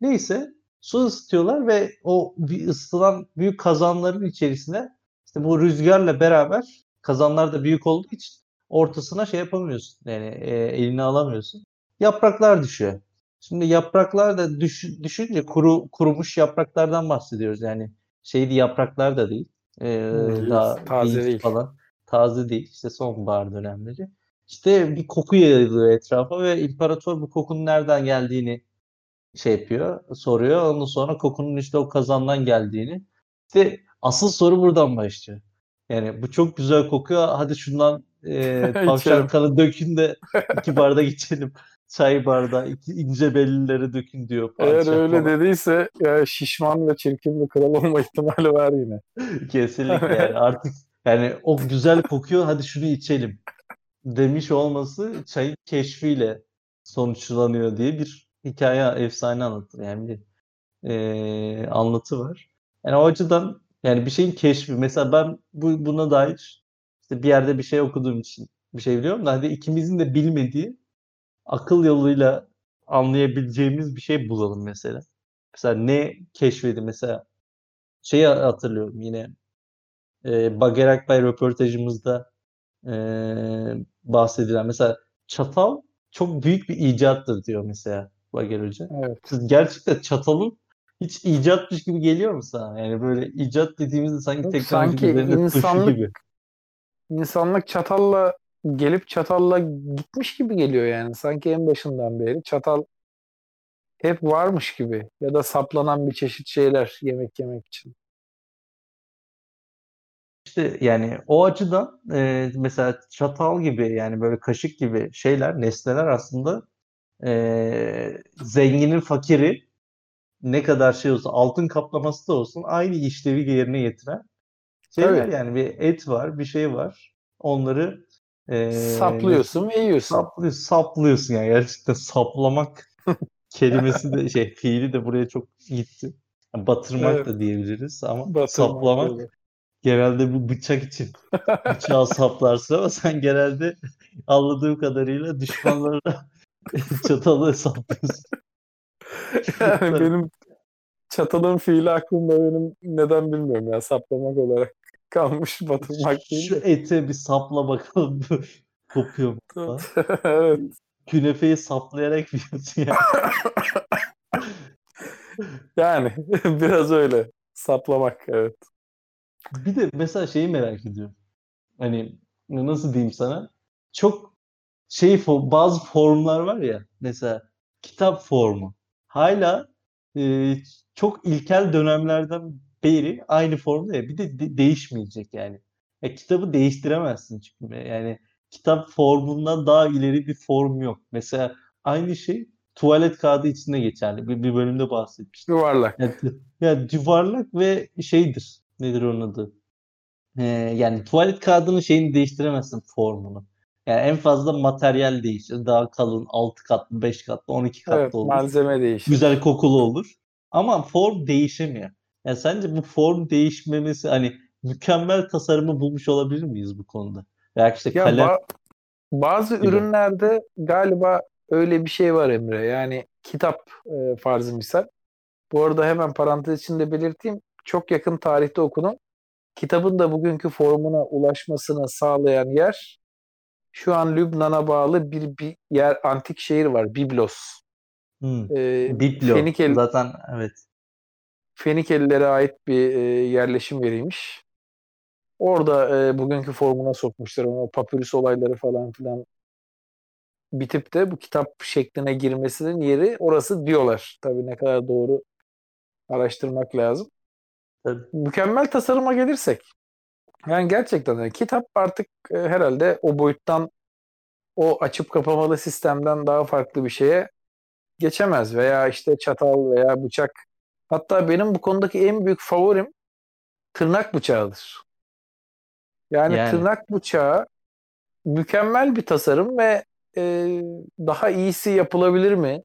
Neyse su ısıtıyorlar ve o bir ısıtılan büyük kazanların içerisine işte bu rüzgarla beraber kazanlar da büyük olduğu için ortasına şey yapamıyorsun. Yani e, elini alamıyorsun. Yapraklar düşüyor. Şimdi yapraklar da düş, düşünce kuru kurumuş yapraklardan bahsediyoruz. Yani şeydi yapraklar da değil. E, Değil, daha taze değil. falan. Taze değil. İşte sonbahar dönemleri. İşte bir koku yayılıyor etrafa ve imparator bu kokunun nereden geldiğini şey yapıyor, soruyor. Ondan sonra kokunun işte o kazandan geldiğini. İşte asıl soru buradan başlıyor. Yani bu çok güzel kokuyor. Hadi şundan e, tavşan kanı dökün de iki bardak içelim. Çay bardağı, ince bellileri dökün diyor Eğer öyle falan. dediyse ya şişman ve çirkin bir kral olma ihtimali var yine. Kesinlikle yani artık yani o güzel kokuyor hadi şunu içelim demiş olması çayın keşfiyle sonuçlanıyor diye bir hikaye efsane anlatır yani bir e, anlatı var. Yani o açıdan yani bir şeyin keşfi mesela ben bu, buna dair işte bir yerde bir şey okuduğum için bir şey biliyorum da hadi ikimizin de bilmediği akıl yoluyla anlayabileceğimiz bir şey bulalım mesela. Mesela ne keşfedi mesela şeyi hatırlıyorum yine e, Bager Akbay röportajımızda e, bahsedilen mesela çatal çok büyük bir icattır diyor mesela Bager Hoca. Evet. Siz gerçekten çatalın hiç icatmış gibi geliyor mu sana? Yani böyle icat dediğimizde sanki teknoloji sanki insanlık- gibi. İnsanlık çatalla gelip çatalla gitmiş gibi geliyor yani. Sanki en başından beri çatal hep varmış gibi ya da saplanan bir çeşit şeyler yemek yemek için. İşte yani o açıdan e, mesela çatal gibi yani böyle kaşık gibi şeyler, nesneler aslında e, zenginin fakiri ne kadar şey olsa altın kaplaması da olsun aynı işlevi yerine getiren şeyler Tabii. yani bir et var, bir şey var. Onları e, Saplıyorsun ve yiyorsun. Saplıyor, saplıyorsun yani gerçekten saplamak kelimesi de şey fiili de buraya çok gitti. Yani batırmak Evet. da diyebiliriz ama Batırmak saplamak böyle. genelde bu bıçak için bıçağı saplarsın ama sen genelde anladığım kadarıyla düşmanlarına çatalı saplıyorsun. Yani benim çatalın fiili aklımda benim neden bilmiyorum ya saplamak olarak kalmış batırmak değil Şu de. ete bir sapla bakalım kopuyor mu? evet. Künefeyi saplayarak yiyorsun yani. Yani biraz öyle. Saplamak evet. Bir de mesela şeyi merak ediyorum. Hani nasıl diyeyim sana? Çok şey bazı formlar var ya mesela kitap formu. Hala e, çok ilkel dönemlerden beri aynı formda ya. Bir de, de değişmeyecek yani. Ya kitabı değiştiremezsin çünkü. Yani kitap formundan daha ileri bir form yok. Mesela aynı şey tuvalet kağıdı içinde geçerli. Bir, bir bölümde bahsetmiştim. Yuvarlak. Yani, yani yuvarlak ve şeydir. Nedir onun adı? Ee, yani tuvalet kağıdının şeyini değiştiremezsin formunu. Yani en fazla materyal değişir. Daha kalın 6 katlı, 5 katlı, 12 katlı Evet, olur. malzeme değişir. Güzel kokulu olur. Ama form değişemiyor. Yani sence bu form değişmemesi hani mükemmel tasarımı bulmuş olabilir miyiz bu konuda? Veya işte Ya kalem ba- bazı gibi. ürünlerde galiba öyle bir şey var Emre. Yani kitap e, farzı misal. Bu arada hemen parantez içinde belirteyim. Çok yakın tarihte okudum. Kitabın da bugünkü formuna ulaşmasını sağlayan yer şu an Lübnan'a bağlı bir, bir yer antik şehir var. Biblos. Hmm. E, Biblo. Fenikel, Zaten evet. Fenikelilere ait bir e, yerleşim yeriymiş. Orada e, bugünkü formuna sokmuşlar. O papyrus olayları falan filan bitip de bu kitap şekline girmesinin yeri orası diyorlar. Tabii ne kadar doğru araştırmak lazım. Tabii. Mükemmel tasarıma gelirsek yani gerçekten yani kitap artık e, herhalde o boyuttan o açıp kapamalı sistemden daha farklı bir şeye geçemez veya işte çatal veya bıçak. Hatta benim bu konudaki en büyük favorim tırnak bıçağıdır. Yani, Yani. tırnak bıçağı mükemmel bir tasarım ve e, daha iyisi yapılabilir mi?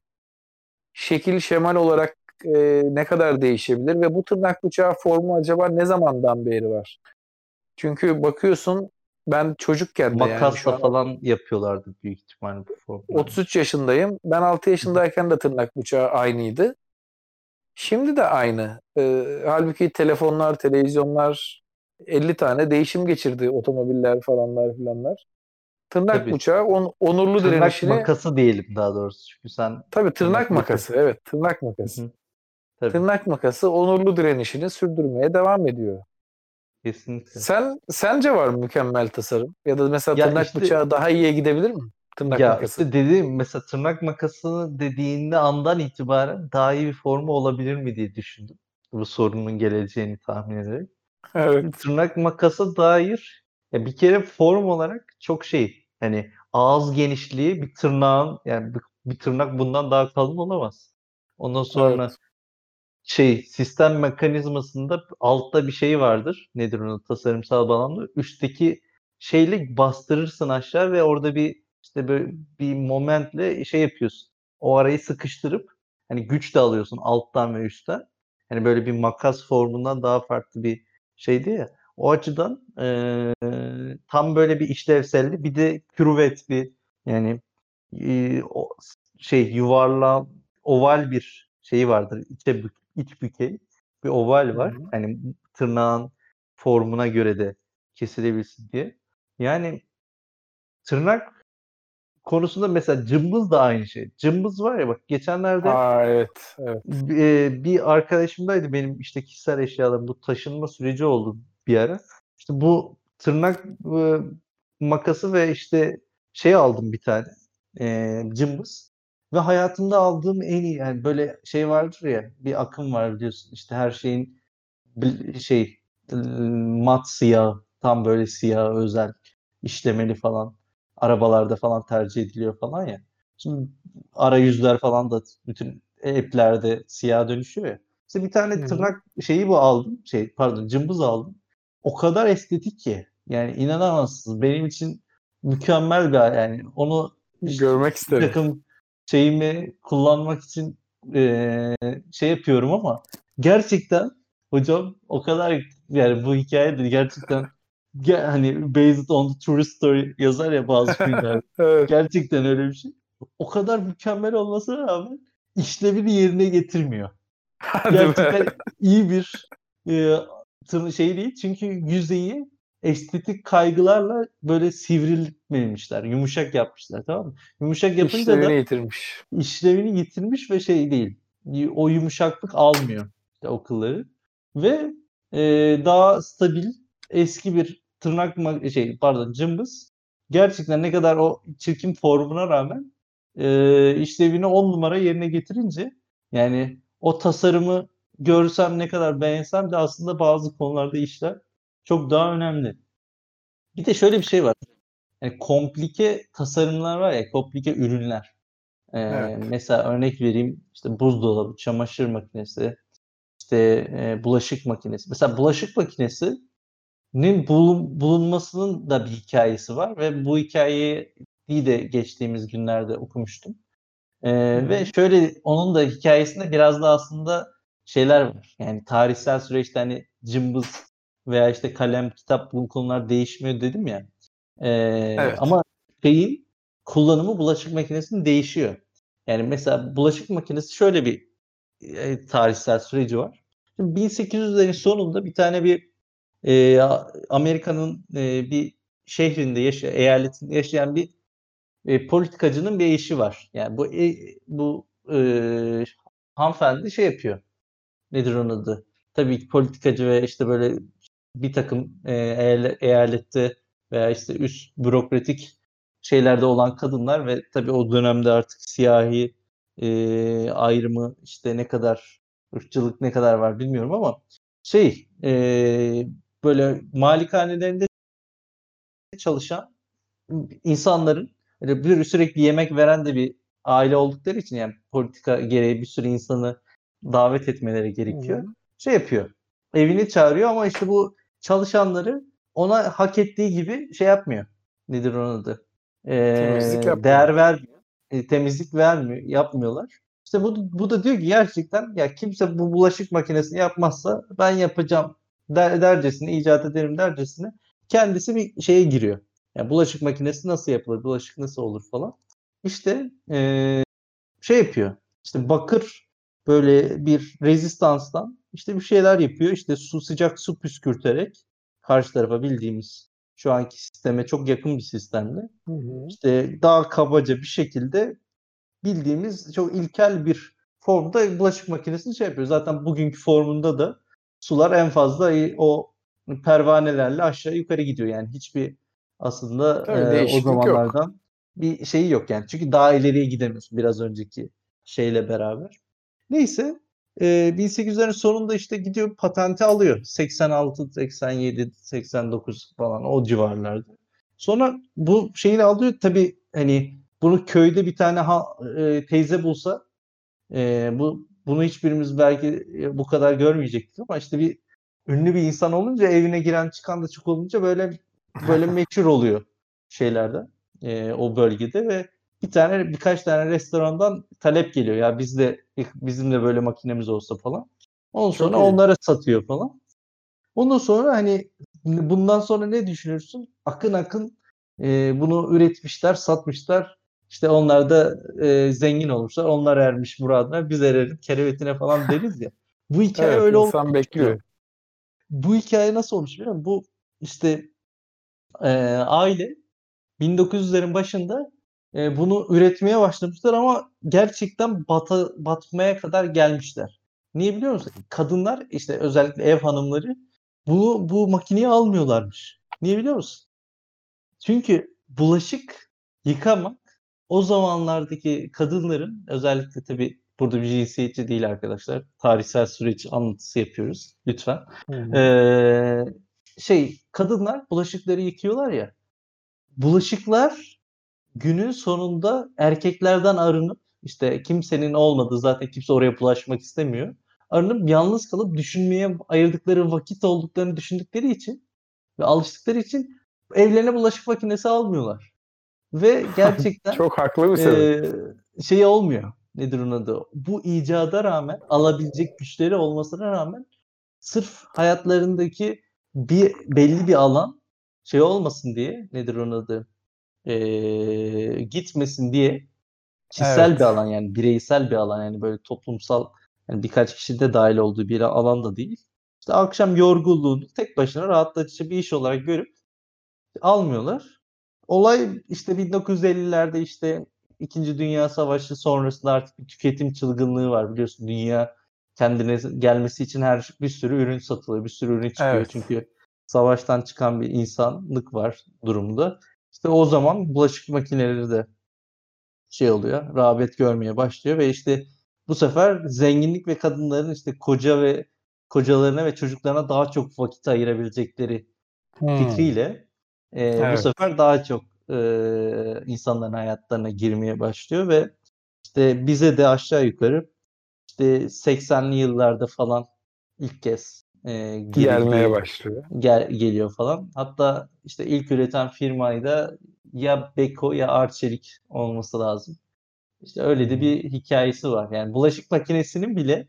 Şekil şemal olarak e, ne kadar değişebilir ve bu tırnak bıçağı formu acaba ne zamandan beri var? Çünkü bakıyorsun ben çocukken de yani Makasla an falan yapıyorlardı büyük ihtimalle bu formları. 33 yaşındayım. Ben 6 yaşındayken de tırnak bıçağı aynıydı. Şimdi de aynı. E, halbuki telefonlar, televizyonlar 50 tane değişim geçirdi otomobiller falanlar filanlar. Tırnak Tabii. bıçağı on, onurlu Tırnak direnişini makası diyelim daha doğrusu. Çünkü sen tabii tırnak tırnak makası evet tırnak makası. Tabii Tırnak makası onurlu direnişini sürdürmeye devam ediyor. kesinlikle. Sen sence var mı mükemmel tasarım? Ya da mesela Ya tırnak işte- bıçağı daha iyiye gidebilir mi? Tırnak Ya makası. işte dediğim mesela tırnak makasını dediğinde andan itibaren daha iyi bir formu olabilir mi diye düşündüm. Bu sorunun geleceğini tahmin ederek. Evet. Tırnak makası dair ya bir kere form olarak çok şey hani ağız genişliği bir tırnağın yani bir, bir tırnak bundan daha kalın olamaz. Ondan sonra Evet. şey sistem mekanizmasında altta bir şey vardır. Nedir onun tasarımsal bağlamda? Üstteki şeyle bastırırsın aşağı ve orada bir işte böyle bir momentle şey yapıyorsun. O arayı sıkıştırıp hani güç de alıyorsun alttan ve üstten. Hani böyle bir makas formundan daha farklı bir şeydi ya. O açıdan eee, tam böyle bir işlevselli bir de kürvet bir yani eee, o şey yuvarlak oval bir şeyi vardır. İçe bük, iç bükey bir oval var. Hı hı. Hani tırnağın formuna göre de kesilebilsin diye. Yani tırnak konusunda mesela cımbız da aynı şey. Cımbız var ya bak geçenlerde Aa evet. Evet. e, bir arkadaşımdaydı benim işte kişisel eşyalarım bu taşınma süreci oldu bir ara. İşte bu tırnak e, makası ve işte şey aldım bir tane e, cımbız ve hayatımda aldığım en iyi yani böyle şey vardır ya bir akım var biliyorsun işte her şeyin şey mat siyah tam böyle siyah özel işlemeli falan arabalarda falan tercih ediliyor falan ya. Şimdi arayüzler falan da bütün app'lerde siyah dönüşüyor ya. İşte bir tane tırnak şeyi bu aldım. Şey pardon cımbız aldım. O kadar estetik ki. Yani inanamazsınız. Benim için mükemmel bir yani onu işte Görmek isterim. takım şeyimi kullanmak için eee, şey yapıyorum ama gerçekten hocam o kadar yani bu hikaye de gerçekten ge- hani based on the true story yazar ya bazı filmler. Evet. Gerçekten öyle bir şey. O kadar mükemmel olmasına rağmen işlevini yerine getirmiyor. Gerçekten iyi bir e, şey değil. Çünkü yüzeyi estetik kaygılarla böyle sivrilmemişler. Yumuşak yapmışlar tamam mı? Yumuşak yapınca da İşlevini yitirmiş. işlevini yitirmiş ve şey değil. O yumuşaklık almıyor işte o kılları. Ve e, daha stabil eski bir tırnak şey pardon cımbız gerçekten ne kadar o çirkin formuna rağmen e, işlevini 10 numara yerine getirince yani o tasarımı görsem ne kadar beğensem de aslında bazı konularda işler çok daha önemli. Bir de şöyle bir şey var. Yani komplike tasarımlar var ya, komplike ürünler. Ee, evet. Mesela örnek vereyim işte buzdolabı, çamaşır makinesi, işte e, bulaşık makinesi. Mesela bulaşık bulun, bulunmasının da bir hikayesi var ve bu hikayeyi de geçtiğimiz günlerde okumuştum. Ee, ve şöyle onun da hikayesinde biraz da aslında şeyler var. Yani tarihsel süreçte hani cımbız veya işte kalem, kitap bu konular değişmiyor dedim ya. Ee, evet. Ama şeyin kullanımı bulaşık makinesinin değişiyor. Yani mesela bulaşık makinesi şöyle bir e, tarihsel süreci var. Şimdi 1800'lerin sonunda bir tane bir e, Amerika'nın e, bir şehrinde yaşayan, eyaletinde yaşayan bir e, politikacının bir eşi var. Yani bu e, bu e, hanımefendi şey yapıyor. Nedir onun adı? Tabii ki politikacı ve işte böyle bir takım e, eyalette veya işte üst bürokratik şeylerde olan kadınlar ve tabii o dönemde artık siyahi e, ayrımı işte ne kadar ırkçılık ne kadar var bilmiyorum ama şey e, böyle malikanelerinde çalışan insanların bir sürekli yemek veren de bir aile oldukları için yani politika gereği bir sürü insanı davet etmeleri gerekiyor. Hı-hı. Şey yapıyor. Evini çağırıyor ama işte bu çalışanları ona hak ettiği gibi şey yapmıyor. Nedir onun adı? Ee, temizlik yapmıyor. Değer vermiyor. E, temizlik vermiyor. Yapmıyorlar. İşte bu, bu da diyor ki gerçekten ya kimse bu bulaşık makinesini yapmazsa ben yapacağım der, dercesine icat ederim dercesine kendisi bir şeye giriyor. Yani bulaşık makinesi nasıl yapılır? Bulaşık nasıl olur falan. İşte ee, şey yapıyor. İşte bakır böyle bir rezistanstan işte bir şeyler yapıyor. İşte su sıcak su püskürterek karşı tarafa bildiğimiz şu anki sisteme çok yakın bir sistemle hı hı. işte daha kabaca bir şekilde bildiğimiz çok ilkel bir formda bulaşık makinesini şey yapıyor. Zaten bugünkü formunda da sular en fazla o pervanelerle aşağı yukarı gidiyor. Yani hiçbir aslında e, o zamanlardan yok. bir şeyi yok yani. Çünkü daha ileriye gidemiyorsun biraz önceki şeyle beraber. Neyse e, 1800'lerin sonunda işte gidiyor patenti alıyor. 86, 87, 89 falan o civarlarda. Sonra bu şeyini alıyor tabii hani bunu köyde bir tane ha, e, teyze bulsa e, bu bunu hiçbirimiz belki bu kadar görmeyecektik ama işte bir ünlü bir insan olunca evine giren çıkan da çok olunca böyle böyle meşhur oluyor şeylerde e, o bölgede ve bir tane birkaç tane restorandan talep geliyor ya biz de bizim de böyle makinemiz olsa falan. Ondan sonra Çok onlara satıyor falan. Ondan sonra hani bundan sonra ne düşünürsün? Akın akın e, bunu üretmişler, satmışlar. İşte onlar da e, zengin olmuşlar. Onlar ermiş muradına. Biz erelim kerevetine falan deriz ya. Bu hikaye evet, öyle olmuş. bekliyor. Bu hikaye nasıl olmuş biliyor musun? Bu işte e, aile 1900'lerin başında e, bunu üretmeye başlamışlar ama gerçekten bata, batmaya kadar gelmişler. Niye biliyor musun? Kadınlar işte özellikle ev hanımları bu bu makineyi almıyorlarmış. Niye biliyor musun? Çünkü bulaşık yıkamak o zamanlardaki kadınların özellikle tabi burada bir cinsiyetçi değil arkadaşlar. Tarihsel süreç anlatısı yapıyoruz lütfen. Ee, şey kadınlar bulaşıkları yıkıyorlar ya. Bulaşıklar günün sonunda erkeklerden arınıp işte kimsenin olmadığı zaten kimse oraya bulaşmak istemiyor. Arınıp yalnız kalıp düşünmeye ayırdıkları vakit olduklarını düşündükleri için ve alıştıkları için evlerine bulaşık makinesi almıyorlar. Ve gerçekten çok haklı bir sebep. E, şey olmuyor. Nedir onun adı? Bu icada rağmen alabilecek güçleri olmasına rağmen sırf hayatlarındaki bir belli bir alan şey olmasın diye nedir onun adı? e, gitmesin diye kişisel evet. bir alan yani bireysel bir alan yani böyle toplumsal yani birkaç kişi de dahil olduğu bir alan da değil. İşte akşam yorgunluğunu tek başına rahatlatıcı bir iş olarak görüp almıyorlar. Olay işte 1950'lerde işte İkinci Dünya Savaşı sonrasında artık bir tüketim çılgınlığı var biliyorsun dünya kendine gelmesi için her bir sürü ürün satılıyor, bir sürü ürün çıkıyor evet. çünkü savaştan çıkan bir insanlık var durumda. İşte o zaman bulaşık makineleri de şey oluyor, rağbet görmeye başlıyor ve işte bu sefer zenginlik ve kadınların işte koca ve kocalarına ve çocuklarına daha çok vakit ayırabilecekleri hmm. fikriyle e, evet. bu sefer daha çok e, insanların hayatlarına girmeye başlıyor ve işte bize de aşağı yukarı işte 80'li yıllarda falan ilk kez e, gelmeye başlıyor. Gel, geliyor falan. Hatta işte ilk üreten firmayı da ya Beko ya Arçelik olması lazım. İşte öyle de bir hikayesi var. Yani bulaşık makinesinin bile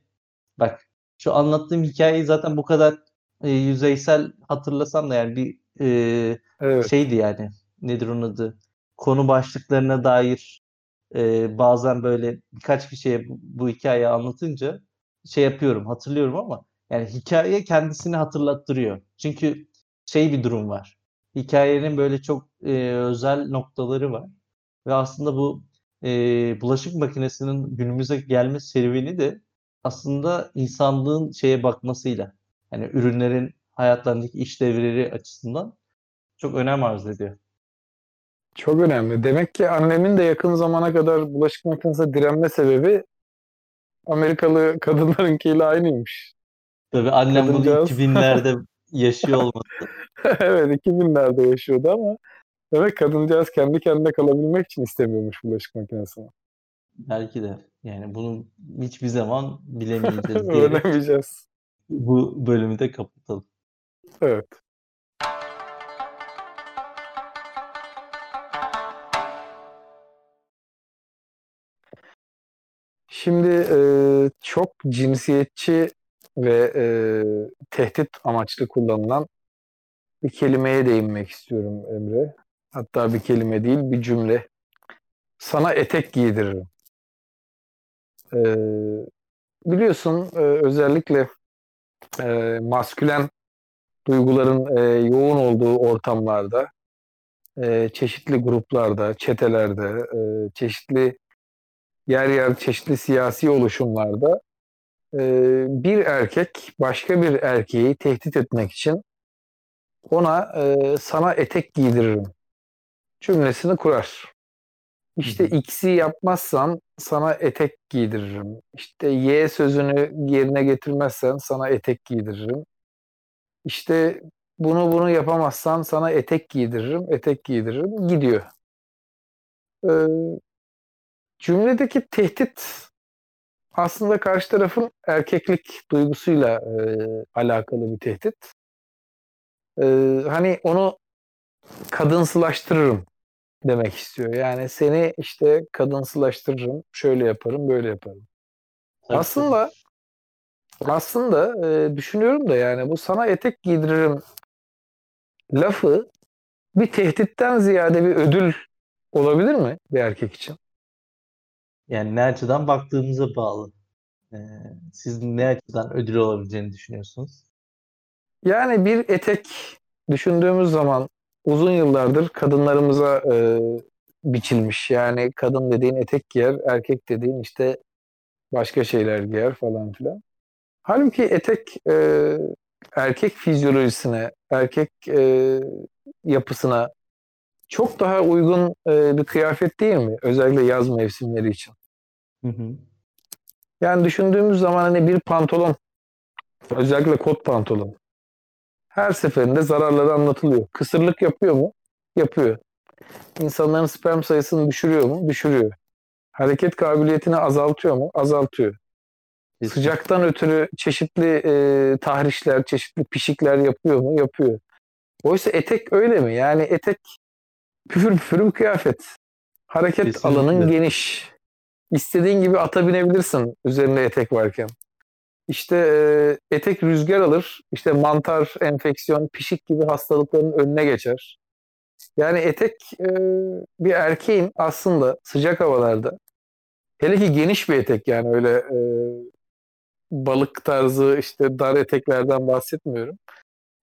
bak şu anlattığım hikayeyi zaten bu kadar e, yüzeysel hatırlasam da yani bir e, evet. şeydi yani nedir onun adı konu başlıklarına dair e, bazen böyle birkaç kişiye bu, bu hikayeyi anlatınca şey yapıyorum hatırlıyorum ama yani hikaye kendisini hatırlattırıyor. Çünkü şey bir durum var. Hikayenin böyle çok e, özel noktaları var. Ve aslında bu e, bulaşık makinesinin günümüze gelme serüveni de aslında insanlığın şeye bakmasıyla yani ürünlerin hayatlarındaki işlevleri açısından çok önem arz ediyor. Çok önemli. Demek ki annemin de yakın zamana kadar bulaşık makinesine direnme sebebi Amerikalı kadınlarınkiyle aynıymış. Tabii annem Kadıncağız... bunu 2000'lerde yaşıyor olması. evet 2000'lerde yaşıyordu ama demek kadıncağız kendi kendine kalabilmek için istemiyormuş bulaşık makinesini. Belki de. Yani bunu hiçbir zaman bilemeyeceğiz Öğrenemeyeceğiz. Bu bölümü de kapatalım. Evet. Şimdi e, çok cinsiyetçi ve e, tehdit amaçlı kullanılan bir kelimeye değinmek istiyorum Emre. Hatta bir kelime değil, bir cümle. Sana etek giydiririm. E, biliyorsun e, özellikle e, maskülen duyguların e, yoğun olduğu ortamlarda, e, çeşitli gruplarda, çetelerde, e, çeşitli yer yer çeşitli siyasi oluşumlarda e, bir erkek başka bir erkeği tehdit etmek için ona e, sana etek giydiririm cümlesini kurar. İşte X'i yapmazsan sana etek giydiririm. İşte Y sözünü yerine getirmezsen sana etek giydiririm. İşte bunu bunu yapamazsan sana etek giydiririm, etek giydiririm gidiyor. Ee, cümledeki tehdit aslında karşı tarafın erkeklik duygusuyla e, alakalı bir tehdit. E, hani onu kadınsılaştırırım demek istiyor. Yani seni işte kadınsılaştırırım, şöyle yaparım, böyle yaparım. Tabii aslında aslında e, düşünüyorum da yani bu sana etek giydiririm lafı bir tehditten ziyade bir ödül olabilir mi bir erkek için? Yani ne açıdan baktığımıza bağlı. Ee, siz ne açıdan ödül olabileceğini düşünüyorsunuz? Yani bir etek düşündüğümüz zaman uzun yıllardır kadınlarımıza e, biçilmiş. Yani kadın dediğin etek giyer, erkek dediğin işte başka şeyler giyer falan filan. Halbuki etek e, erkek fizyolojisine, erkek e, yapısına çok daha uygun e, bir kıyafet değil mi? Özellikle yaz mevsimleri için. Hı hı. Yani düşündüğümüz zaman hani bir pantolon, özellikle kot pantolon, her seferinde zararları anlatılıyor. Kısırlık yapıyor mu? Yapıyor. İnsanların sperm sayısını düşürüyor mu? Düşürüyor. Hareket kabiliyetini azaltıyor mu? Azaltıyor. Sıcaktan ötürü çeşitli e, tahrişler, çeşitli pişikler yapıyor mu? Yapıyor. Oysa etek öyle mi? Yani etek püfür püfür bir kıyafet. Hareket Kesinlikle. alanın geniş. İstediğin gibi ata binebilirsin üzerinde etek varken. İşte e, etek rüzgar alır. İşte mantar, enfeksiyon, pişik gibi hastalıkların önüne geçer. Yani etek e, bir erkeğin aslında sıcak havalarda hele ki geniş bir etek yani öyle e, balık tarzı işte dar eteklerden bahsetmiyorum.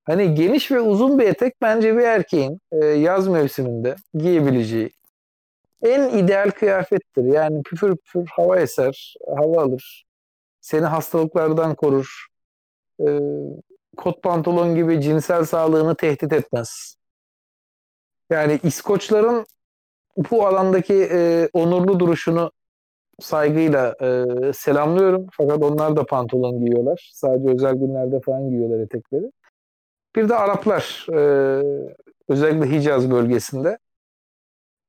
Hani geniş ve uzun bir etek bence bir erkeğin e, yaz mevsiminde giyebileceği en ideal kıyafettir. Yani püfür püfür hava eser, hava alır. Seni hastalıklardan korur. E, kot pantolon gibi cinsel sağlığını tehdit etmez. Yani İskoçların bu alandaki e, onurlu duruşunu saygıyla e, selamlıyorum. Fakat onlar da pantolon giyiyorlar. Sadece özel günlerde falan giyiyorlar etekleri. Bir de Araplar e, özellikle Hicaz bölgesinde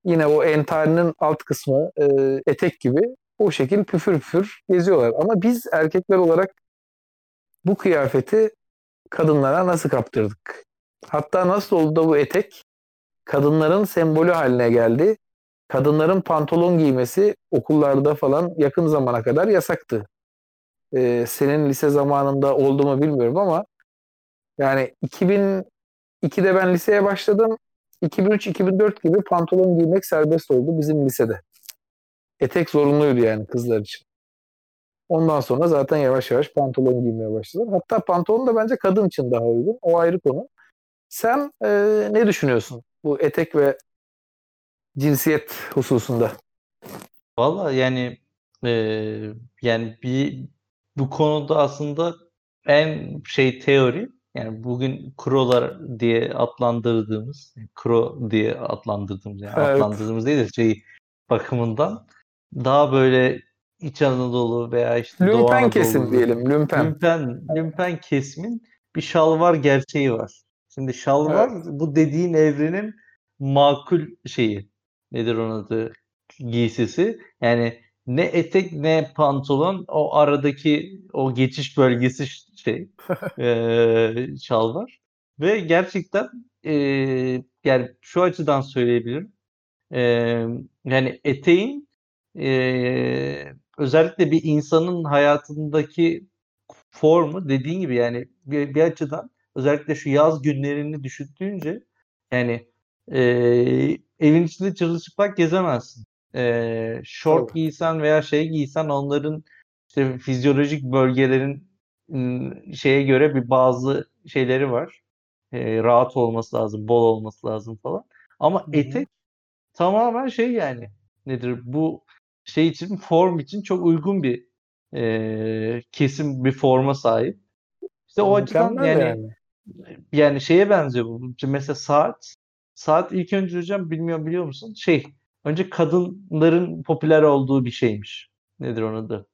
yine o entarinin alt kısmı e, etek gibi o şekil püfür püfür geziyorlar. Ama biz erkekler olarak bu kıyafeti kadınlara nasıl kaptırdık? Hatta nasıl oldu da bu etek kadınların sembolü haline geldi. Kadınların pantolon giymesi okullarda falan yakın zamana kadar yasaktı. Ee, senin lise zamanında oldu mu bilmiyorum ama yani 2002'de ben liseye başladım. 2003-2004 gibi pantolon giymek serbest oldu bizim lisede. Etek zorunluydu yani kızlar için. Ondan sonra zaten yavaş yavaş pantolon giymeye başladılar. Hatta pantolon da bence kadın için daha uygun. O ayrı konu. Sen e, ne düşünüyorsun bu etek ve cinsiyet hususunda? Valla yani e, yani bir bu konuda aslında en şey teori yani bugün krolar diye adlandırdığımız kro diye adlandırdığımız yani evet. adlandırdığımız değil de şey bakımından daha böyle İç Anadolu veya işte lümpen Doğu Anadolu. kesim diyelim lümpen. Lümpen, lümpen kesimin bir şalvar gerçeği var. Şimdi şalvar evet. bu dediğin evrenin makul şeyi. Nedir onun adı? Giysisi. Yani ne etek ne pantolon o aradaki o geçiş bölgesi şey e, şalvar. Ve gerçekten e, yani şu açıdan söyleyebilirim. E, yani eteğin e, özellikle bir insanın hayatındaki formu dediğin gibi yani bir, bir açıdan özellikle şu yaz günlerini düşündüğünce yani e, evin içinde çırılçıplak gezemezsin. E, short evet. giysen veya şey giysen onların işte fizyolojik bölgelerin şeye göre bir bazı şeyleri var. E, rahat olması lazım, bol olması lazım falan. Ama etek tamamen şey yani nedir bu şey için form için çok uygun bir e, kesim bir forma sahip. İşte o açıdan yani, yani yani şeye benziyor bu. Mesela saat saat ilk önce hocam bilmiyorum biliyor musun? Şey önce kadınların popüler olduğu bir şeymiş. Nedir onun adı?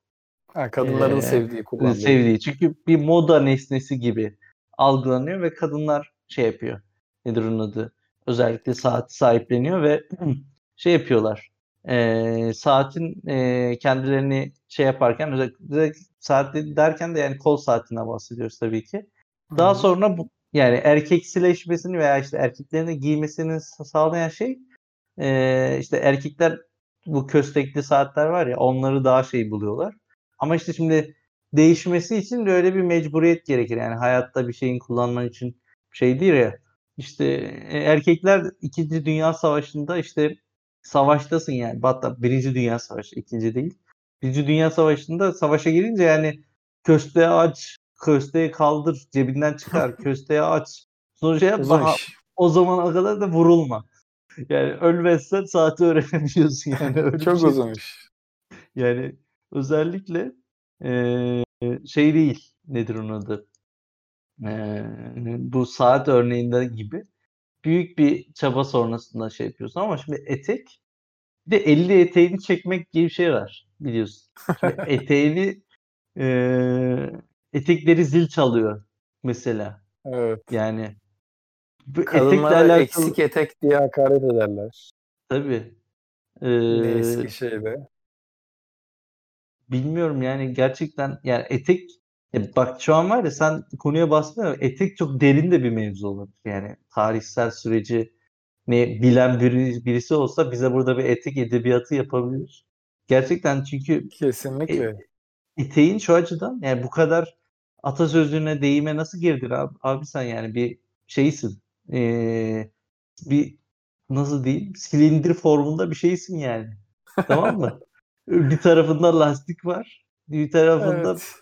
Ha, kadınların ee, sevdiği, kullandığı. Sevdiği. Çünkü bir moda nesnesi gibi algılanıyor ve kadınlar şey yapıyor. Nedir onun adı? Özellikle saat sahipleniyor ve şey yapıyorlar e, saatin e, kendilerini şey yaparken özellikle saat derken de yani kol saatinden bahsediyoruz tabii ki. Daha Hı-hı. sonra bu yani erkeksileşmesini veya işte erkeklerin giymesini sağlayan şey e, işte erkekler bu köstekli saatler var ya onları daha şey buluyorlar. Ama işte şimdi değişmesi için de öyle bir mecburiyet gerekir. Yani hayatta bir şeyin kullanman için şey değil ya. İşte erkekler 2. Dünya Savaşı'nda işte savaştasın yani. Hatta Birinci Dünya Savaşı, ikinci değil. Birinci Dünya Savaşı'nda savaşa girince yani kösteği aç, kösteği kaldır, cebinden çıkar, kösteği aç. Sonra şey yap, daha, o zamana kadar da vurulma. Yani ölmezsen saati öğrenebiliyorsun yani. Öyle Çok şey. uzun iş. Yani özellikle e, şey değil, nedir onun adı? E, bu saat örneğinde gibi büyük bir çaba sonrasında şey yapıyorsun ama şimdi etek bir de 50 eteğini çekmek gibi bir şey var biliyorsun. Şimdi eteğini e, etekleri zil çalıyor mesela. Evet. Yani bu Kadınlara alakalı... eksik etek diye hakaret ederler. Tabii. Ee, ne eski şeyde. Bilmiyorum yani gerçekten yani etek ya bak şu an var ya sen konuya bastın etek çok derin de bir mevzu olur. Yani tarihsel süreci ne bilen biri, birisi olsa bize burada bir etek edebiyatı yapabilir. Gerçekten çünkü kesinlikle e, eteğin şu açıdan yani bu kadar atasözlüğüne deyime nasıl girdin abi, abi sen yani bir şeysin. Ee, bir nasıl diyeyim silindir formunda bir şeysin yani. tamam mı? bir tarafında lastik var. Bir tarafında evet.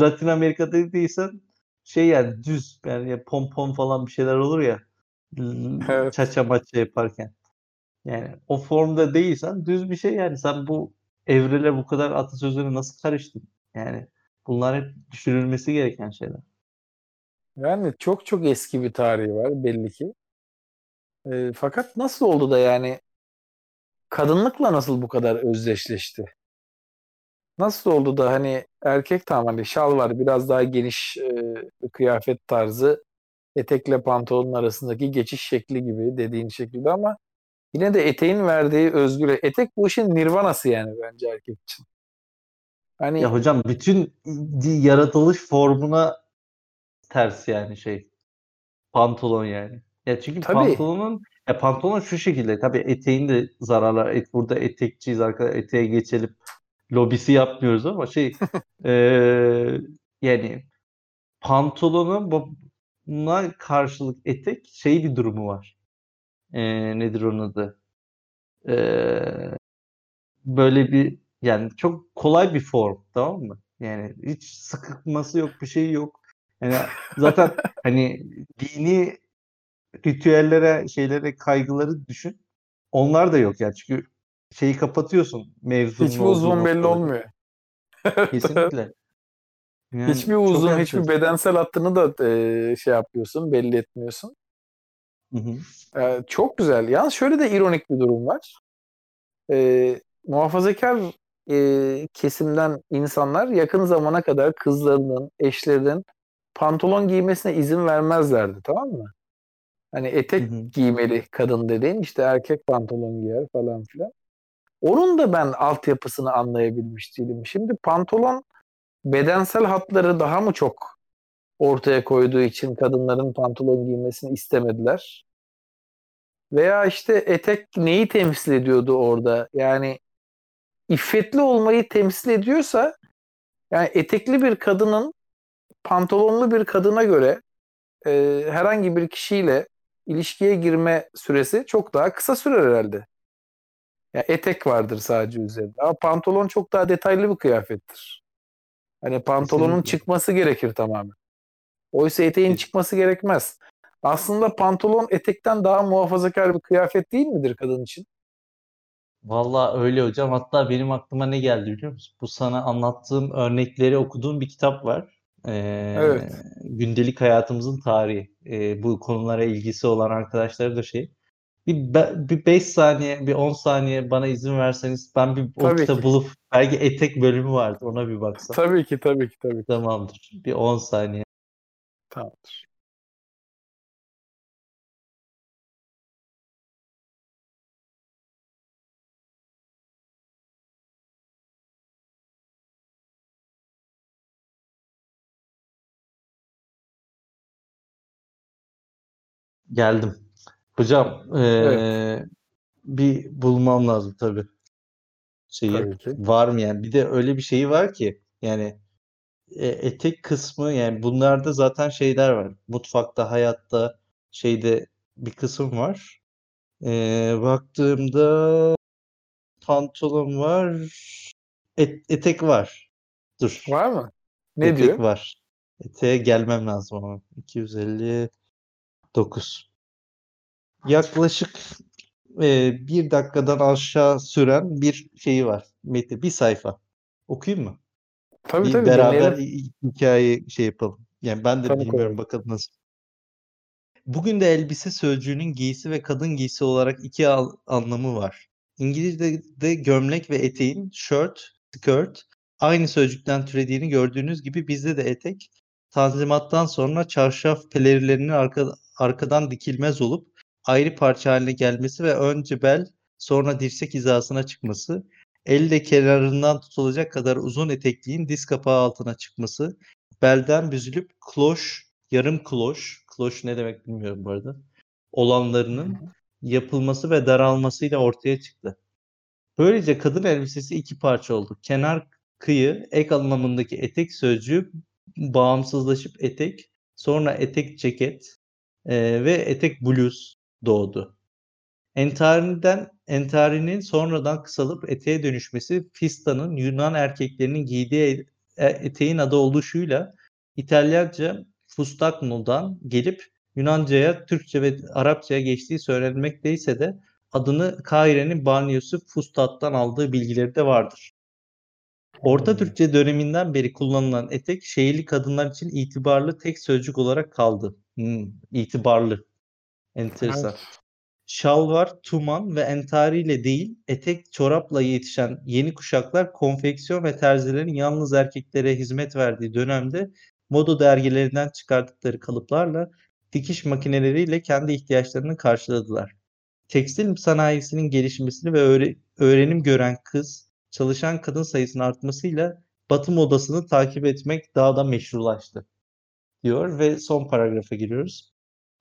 Latin Amerika'da değilsen şey yani düz yani ya pompon falan bir şeyler olur ya evet. çaça maça yaparken. Yani o formda değilsen düz bir şey yani sen bu evrele bu kadar atasözlerine nasıl karıştın? Yani bunlar hep düşünülmesi gereken şeyler. Yani çok çok eski bir tarihi var belli ki. E, fakat nasıl oldu da yani kadınlıkla nasıl bu kadar özdeşleşti? nasıl oldu da hani erkek tamam hani şal var biraz daha geniş e, kıyafet tarzı etekle pantolonun arasındaki geçiş şekli gibi dediğin şekilde ama yine de eteğin verdiği özgürlük. Etek bu işin nirvanası yani bence erkek için. Hani ya hocam bütün yaratılış formuna ters yani şey pantolon yani. Ya çünkü tabii. pantolonun ya pantolon şu şekilde tabii eteğin de zararlar. Et, burada etekçiyiz arkadaşlar. Eteğe geçelim. Lobisi yapmıyoruz ama şey e, yani pantolonun buna karşılık etek şey bir durumu var. E, nedir onun adı? E, böyle bir yani çok kolay bir form tamam mı? Yani hiç sıkılması yok bir şey yok. Yani zaten hani dini ritüellere, şeylere, kaygıları düşün. Onlar da yok yani çünkü şeyi kapatıyorsun mevzunun Hiçbir uzun belli olmuyor. Kesinlikle. Yani hiçbir uzun, hiçbir bedensel hattını da e, şey yapıyorsun, belli etmiyorsun. Hı hı. E, çok güzel. Yalnız şöyle de ironik bir durum var. E, muhafazakar e, kesimden insanlar yakın zamana kadar kızlarının, eşlerinin pantolon giymesine izin vermezlerdi tamam mı? Hani etek hı hı. giymeli kadın dediğin işte erkek pantolon giyer falan filan. Onun da ben altyapısını anlayabilmiş değilim. Şimdi pantolon bedensel hatları daha mı çok ortaya koyduğu için kadınların pantolon giymesini istemediler? Veya işte etek neyi temsil ediyordu orada? Yani iffetli olmayı temsil ediyorsa yani etekli bir kadının pantolonlu bir kadına göre e, herhangi bir kişiyle ilişkiye girme süresi çok daha kısa sürer herhalde. Yani etek vardır sadece üzerinde. Ama pantolon çok daha detaylı bir kıyafettir. Hani pantolonun Kesinlikle. çıkması gerekir tamamen. Oysa eteğin çıkması gerekmez. Aslında pantolon etekten daha muhafazakar bir kıyafet değil midir kadın için? Valla öyle hocam. Hatta benim aklıma ne geldi biliyor musun? Bu sana anlattığım örnekleri okuduğum bir kitap var. Ee, evet. Gündelik hayatımızın tarihi. Ee, bu konulara ilgisi olan arkadaşları da şey. Bir, bir 5 saniye, bir 10 saniye bana izin verseniz ben bir o kitabı bulup belki etek bölümü vardı ona bir baksam. Tabii ki tabii ki tabii ki. Tamamdır. Bir 10 saniye. Tamamdır. Geldim. Hocam evet. bir bulmam lazım tabii. Şeyi tabii ki. var mı yani? Bir de öyle bir şeyi var ki yani e, etek kısmı yani bunlarda zaten şeyler var. Mutfakta, hayatta şeyde bir kısım var. Ee, baktığımda pantolon var. Et, etek var. Dur. Var mı? Ne etek diyor? var. Eteğe gelmem lazım ama. 259. Yaklaşık e, bir dakikadan aşağı süren bir şeyi var. Meti bir sayfa. Okuyayım mı? Tabii bir tabii. Beraber dinleyelim. hikaye şey yapalım. Yani ben de tabii bilmiyorum tabii. bakalım nasıl. Bugün de elbise sözcüğünün giysi ve kadın giysi olarak iki anlamı var. İngilizce'de gömlek ve eteğin shirt, skirt aynı sözcükten türediğini gördüğünüz gibi bizde de etek Tanzimattan sonra çarşaf pelerilerinin arka, arkadan dikilmez olup ayrı parça haline gelmesi ve önce bel sonra dirsek hizasına çıkması, elle kenarından tutulacak kadar uzun etekliğin diz kapağı altına çıkması, belden büzülüp kloş, yarım kloş, kloş ne demek bilmiyorum bu arada, olanlarının yapılması ve daralmasıyla ortaya çıktı. Böylece kadın elbisesi iki parça oldu. Kenar kıyı ek anlamındaki etek sözcüğü bağımsızlaşıp etek, sonra etek ceket e, ve etek bluz doğdu. Entariden, entarinin sonradan kısalıp eteğe dönüşmesi fistanın Yunan erkeklerinin giydiği e, eteğin adı oluşuyla İtalyanca fustakno'dan gelip Yunanca'ya, Türkçe ve Arapça'ya geçtiği söylenmekteyse de adını Kahire'nin banyosu Fustat'tan aldığı bilgileri de vardır. Orta. Türkçe döneminden beri kullanılan etek şehirli kadınlar için itibarlı tek sözcük olarak kaldı. Hmm, itibarlı. Enteresan. Evet. Şalvar, tuman ve entari ile değil, etek, çorapla yetişen yeni kuşaklar konfeksiyon ve terzilerin yalnız erkeklere hizmet verdiği dönemde moda dergilerinden çıkardıkları kalıplarla dikiş makineleriyle kendi ihtiyaçlarını karşıladılar. Tekstil sanayisinin gelişmesini ve öğre- öğrenim gören kız, çalışan kadın sayısının artmasıyla Batı modasını takip etmek daha da meşrulaştı diyor ve son paragrafa giriyoruz.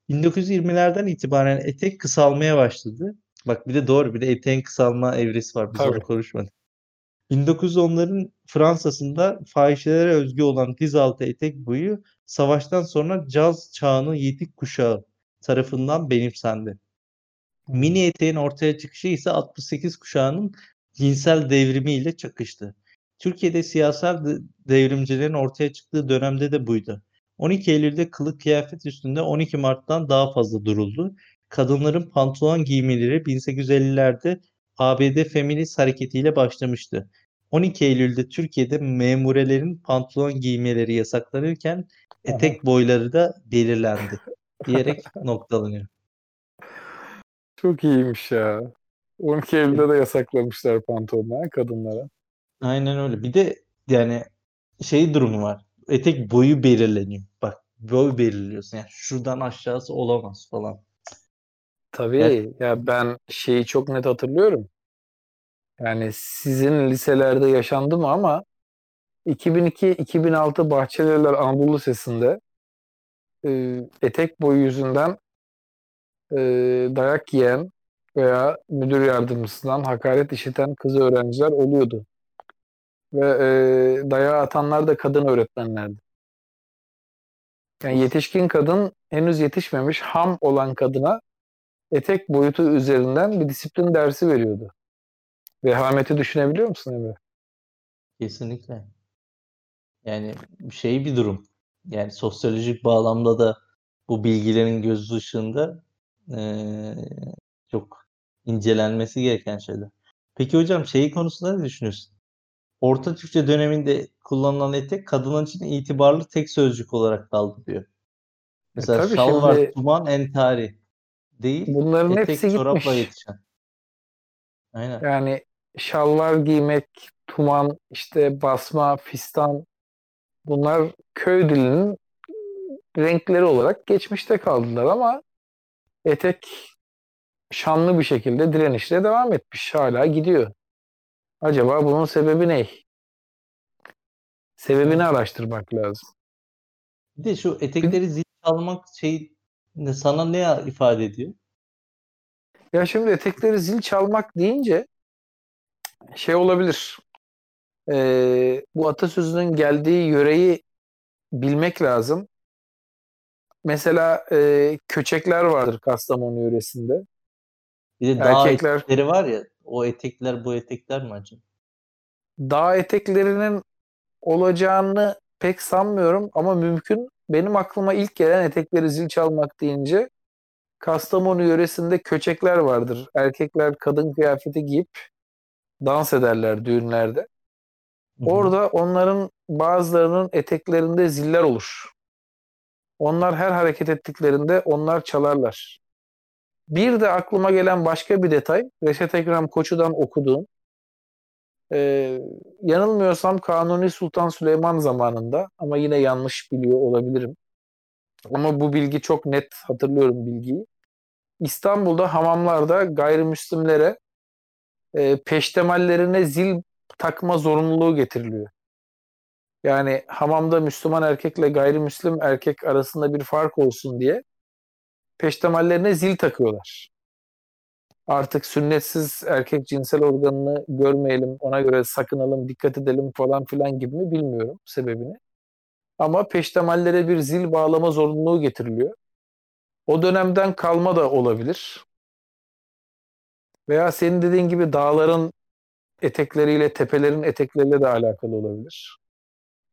1920'lerden itibaren etek kısalmaya başladı. Bak bir de doğru bir de eteğin kısalma evresi var. Biz Tabii. onu konuşmadık. 1910'ların Fransa'sında fahişelere özgü olan dizaltı etek boyu savaştan sonra caz çağının yitik kuşağı tarafından benimsendi. Mini eteğin ortaya çıkışı ise 68 kuşağının cinsel devrimiyle çakıştı. Türkiye'de siyasal de- devrimcilerin ortaya çıktığı dönemde de buydu. 12 Eylül'de kılık kıyafet üstünde 12 Mart'tan daha fazla duruldu. Kadınların pantolon giymeleri 1850'lerde ABD feminist hareketiyle başlamıştı. 12 Eylül'de Türkiye'de memurelerin pantolon giymeleri yasaklanırken etek boyları da belirlendi diyerek noktalanıyor. Çok iyiymiş ya. 12 Eylül'de de yasaklamışlar pantolonları kadınlara. Aynen öyle. Bir de yani şey durumu var. Etek boyu belirleniyor. Bak boy belirliyorsun. Yani şuradan aşağısı olamaz falan. Tabii Evet. ya ben şeyi çok net hatırlıyorum. Yani sizin liselerde yaşandı mı ama 2002-2006 Bahçelievler Anadolu Lisesi'nde e, etek boyu yüzünden e, dayak yiyen veya müdür yardımcısından hakaret işiten kız öğrenciler oluyordu. Ve e, dayağı atanlar da kadın öğretmenlerdi. Yani yetişkin kadın henüz yetişmemiş ham olan kadına etek boyutu üzerinden bir disiplin dersi veriyordu. Vehameti düşünebiliyor musun Emre? Kesinlikle. Yani şey bir durum. Yani sosyolojik bağlamda da bu bilgilerin göz ışığında eee, çok incelenmesi gereken şeyler. Peki hocam şeyi konusunda ne düşünüyorsun? Orta Türkçe döneminde kullanılan etek kadınlar için itibarlı tek sözcük olarak kaldı diyor. Mesela tabii şal var, şimdi- tuman, entari değil, Bunların etek hepsi gitmiş. yetişen. Aynen. Yani şalvar giymek, tuman, işte basma, fistan bunlar köy dilinin renkleri olarak geçmişte kaldılar ama etek şanlı bir şekilde direnişle devam etmiş. Hala gidiyor. Acaba bunun sebebi ne? Sebebini araştırmak lazım. Bir de şu etekleri zil çalmak şey sana ne ifade ediyor? Ya şimdi etekleri zil çalmak deyince şey olabilir. Ee, bu atasözünün geldiği yöreyi bilmek lazım. Mesela e, köçekler vardır Kastamonu yöresinde. Bir de dağ Erkekler- etekleri var ya o etekler bu etekler mi acaba? Dağ eteklerinin olacağını pek sanmıyorum ama mümkün. Benim aklıma ilk gelen etekleri zil çalmak deyince Kastamonu yöresinde köçekler vardır. Erkekler kadın kıyafeti giyip dans ederler düğünlerde. Orada onların bazılarının eteklerinde ziller olur. Onlar her hareket ettiklerinde onlar çalarlar. Bir de aklıma gelen başka bir detay, Reşat Ekrem Koçu'dan okuduğum, ee, yanılmıyorsam Kanuni Sultan Süleyman zamanında ama yine yanlış biliyor olabilirim. Ama bu bilgi çok net hatırlıyorum bilgiyi. İstanbul'da hamamlarda gayrimüslimlere e, peştemallerine zil takma zorunluluğu getiriliyor. Yani hamamda Müslüman erkekle gayrimüslim erkek arasında bir fark olsun diye peştemallerine zil takıyorlar. Artık sünnetsiz erkek cinsel organını görmeyelim, ona göre sakınalım, dikkat edelim falan filan gibi mi bilmiyorum sebebini. Ama peştemallere bir zil bağlama zorunluluğu getiriliyor. O dönemden kalma da olabilir. Veya senin dediğin gibi dağların etekleriyle, tepelerin etekleriyle de alakalı olabilir.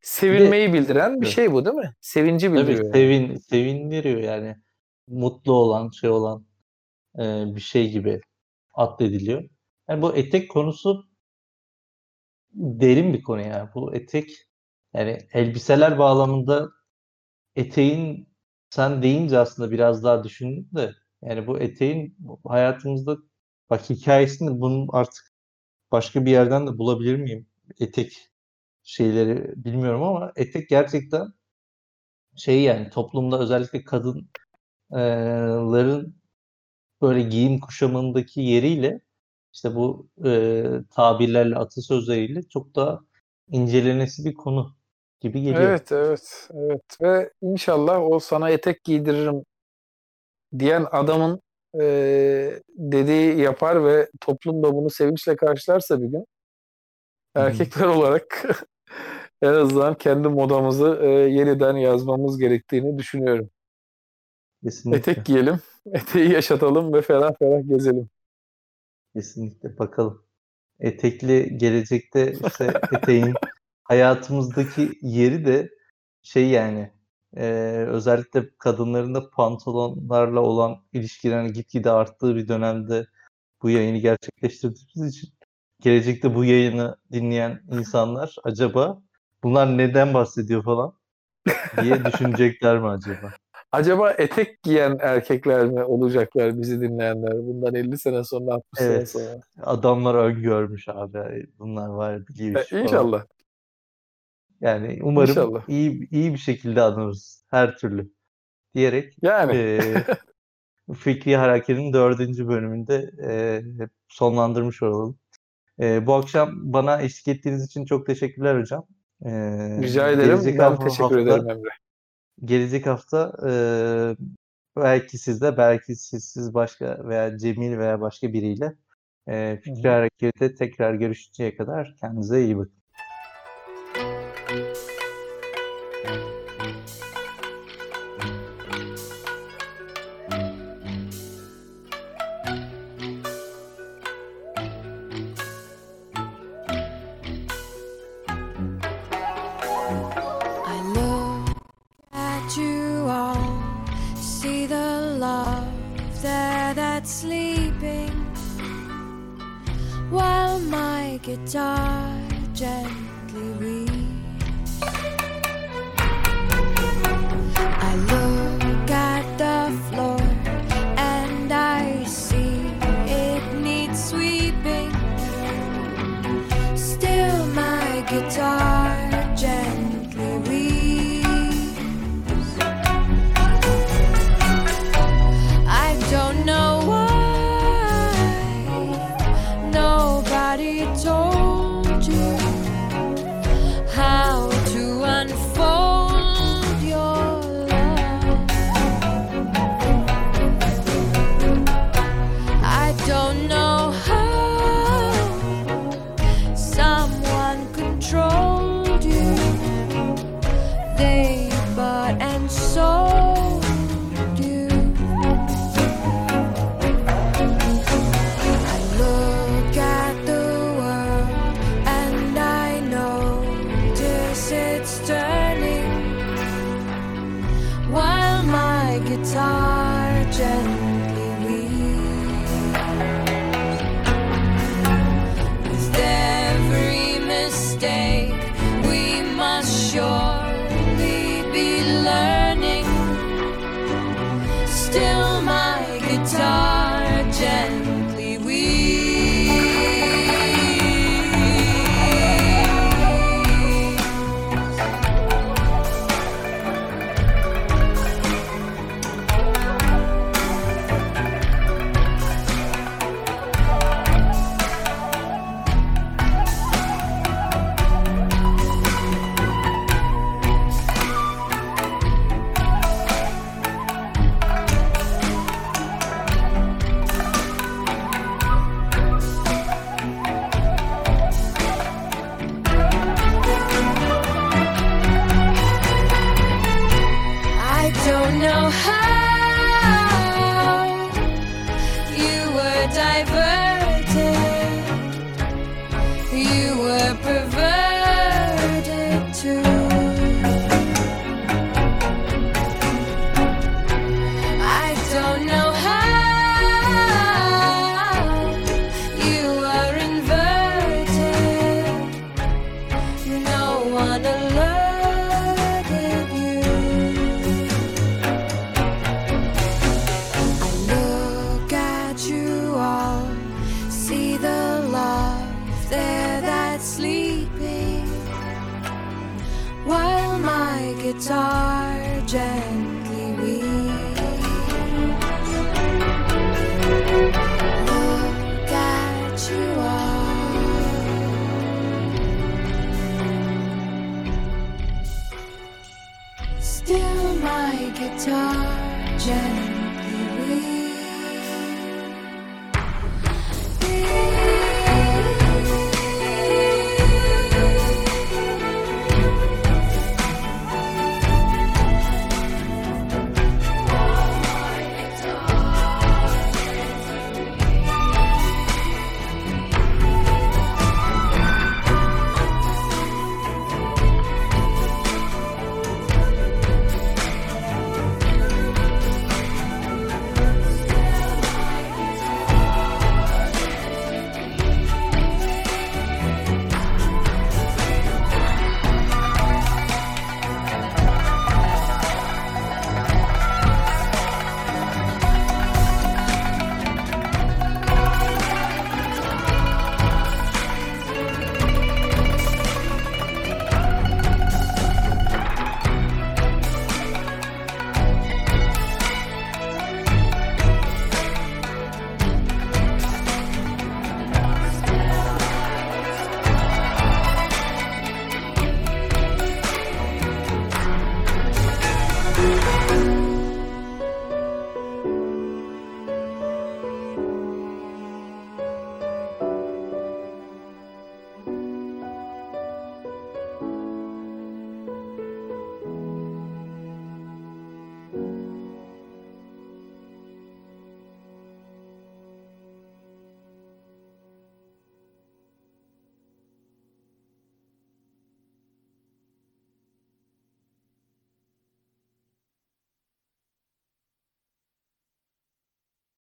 Sevinmeyi bildiren bir şey bu değil mi? Sevinci Tabii bildiriyor. yani. sevin, sevindiriyor yani. Mutlu olan, şey olan e, bir şey gibi addediliyor. Yani bu etek konusu derin bir konu ya. Bu etek yani elbiseler bağlamında eteğin sen deyince aslında biraz daha düşündüm de Yani bu eteğin hayatımızda bak hikayesini bunun artık başka bir yerden de bulabilir miyim? Etek şeyleri bilmiyorum ama etek gerçekten şey yani toplumda özellikle kadınların böyle giyim kuşamındaki yeriyle işte bu e, tabirlerle, atasözleriyle çok daha incelenesi bir konu gibi geliyor. Evet, evet, evet. Ve inşallah o sana etek giydiririm diyen adamın e, dediği yapar ve toplum da bunu sevinçle karşılarsa bir gün erkekler olarak en azından kendi modamızı e, yeniden yazmamız gerektiğini düşünüyorum. Kesinlikle. Etek giyelim, eteği yaşatalım ve ferah ferah gezelim. Kesinlikle bakalım. Etekli gelecekte işte eteğin hayatımızdaki yeri de şey yani e, özellikle kadınların da pantolonlarla olan ilişkilerin gitgide arttığı bir dönemde bu yayını gerçekleştirdiğimiz için gelecekte bu yayını dinleyen insanlar acaba bunlar neden bahsediyor falan diye düşünecekler mi acaba? Acaba etek giyen erkekler mi olacaklar bizi dinleyenler bundan 50 sene sonra 60 Evet. sene sonra? Adamlar öngörmüş abi. Bunlar var biliyor E, falan. inşallah. Yani umarım İnşallah. iyi iyi bir şekilde anırız her türlü diyerek Yani eee Fikri Hareket'in dördüncü bölümünde eee, sonlandırmış olalım. Eee, bu akşam bana eşlik ettiğiniz için çok teşekkürler hocam. Eee, rica ederim. Ben teşekkür hafta- ederim Emre. Gelecek hafta eee, belki sizde, belki sizsiz başka veya Cemil veya başka biriyle eee Fikri. Hareket'te tekrar görüşünceye kadar kendinize iyi bakın.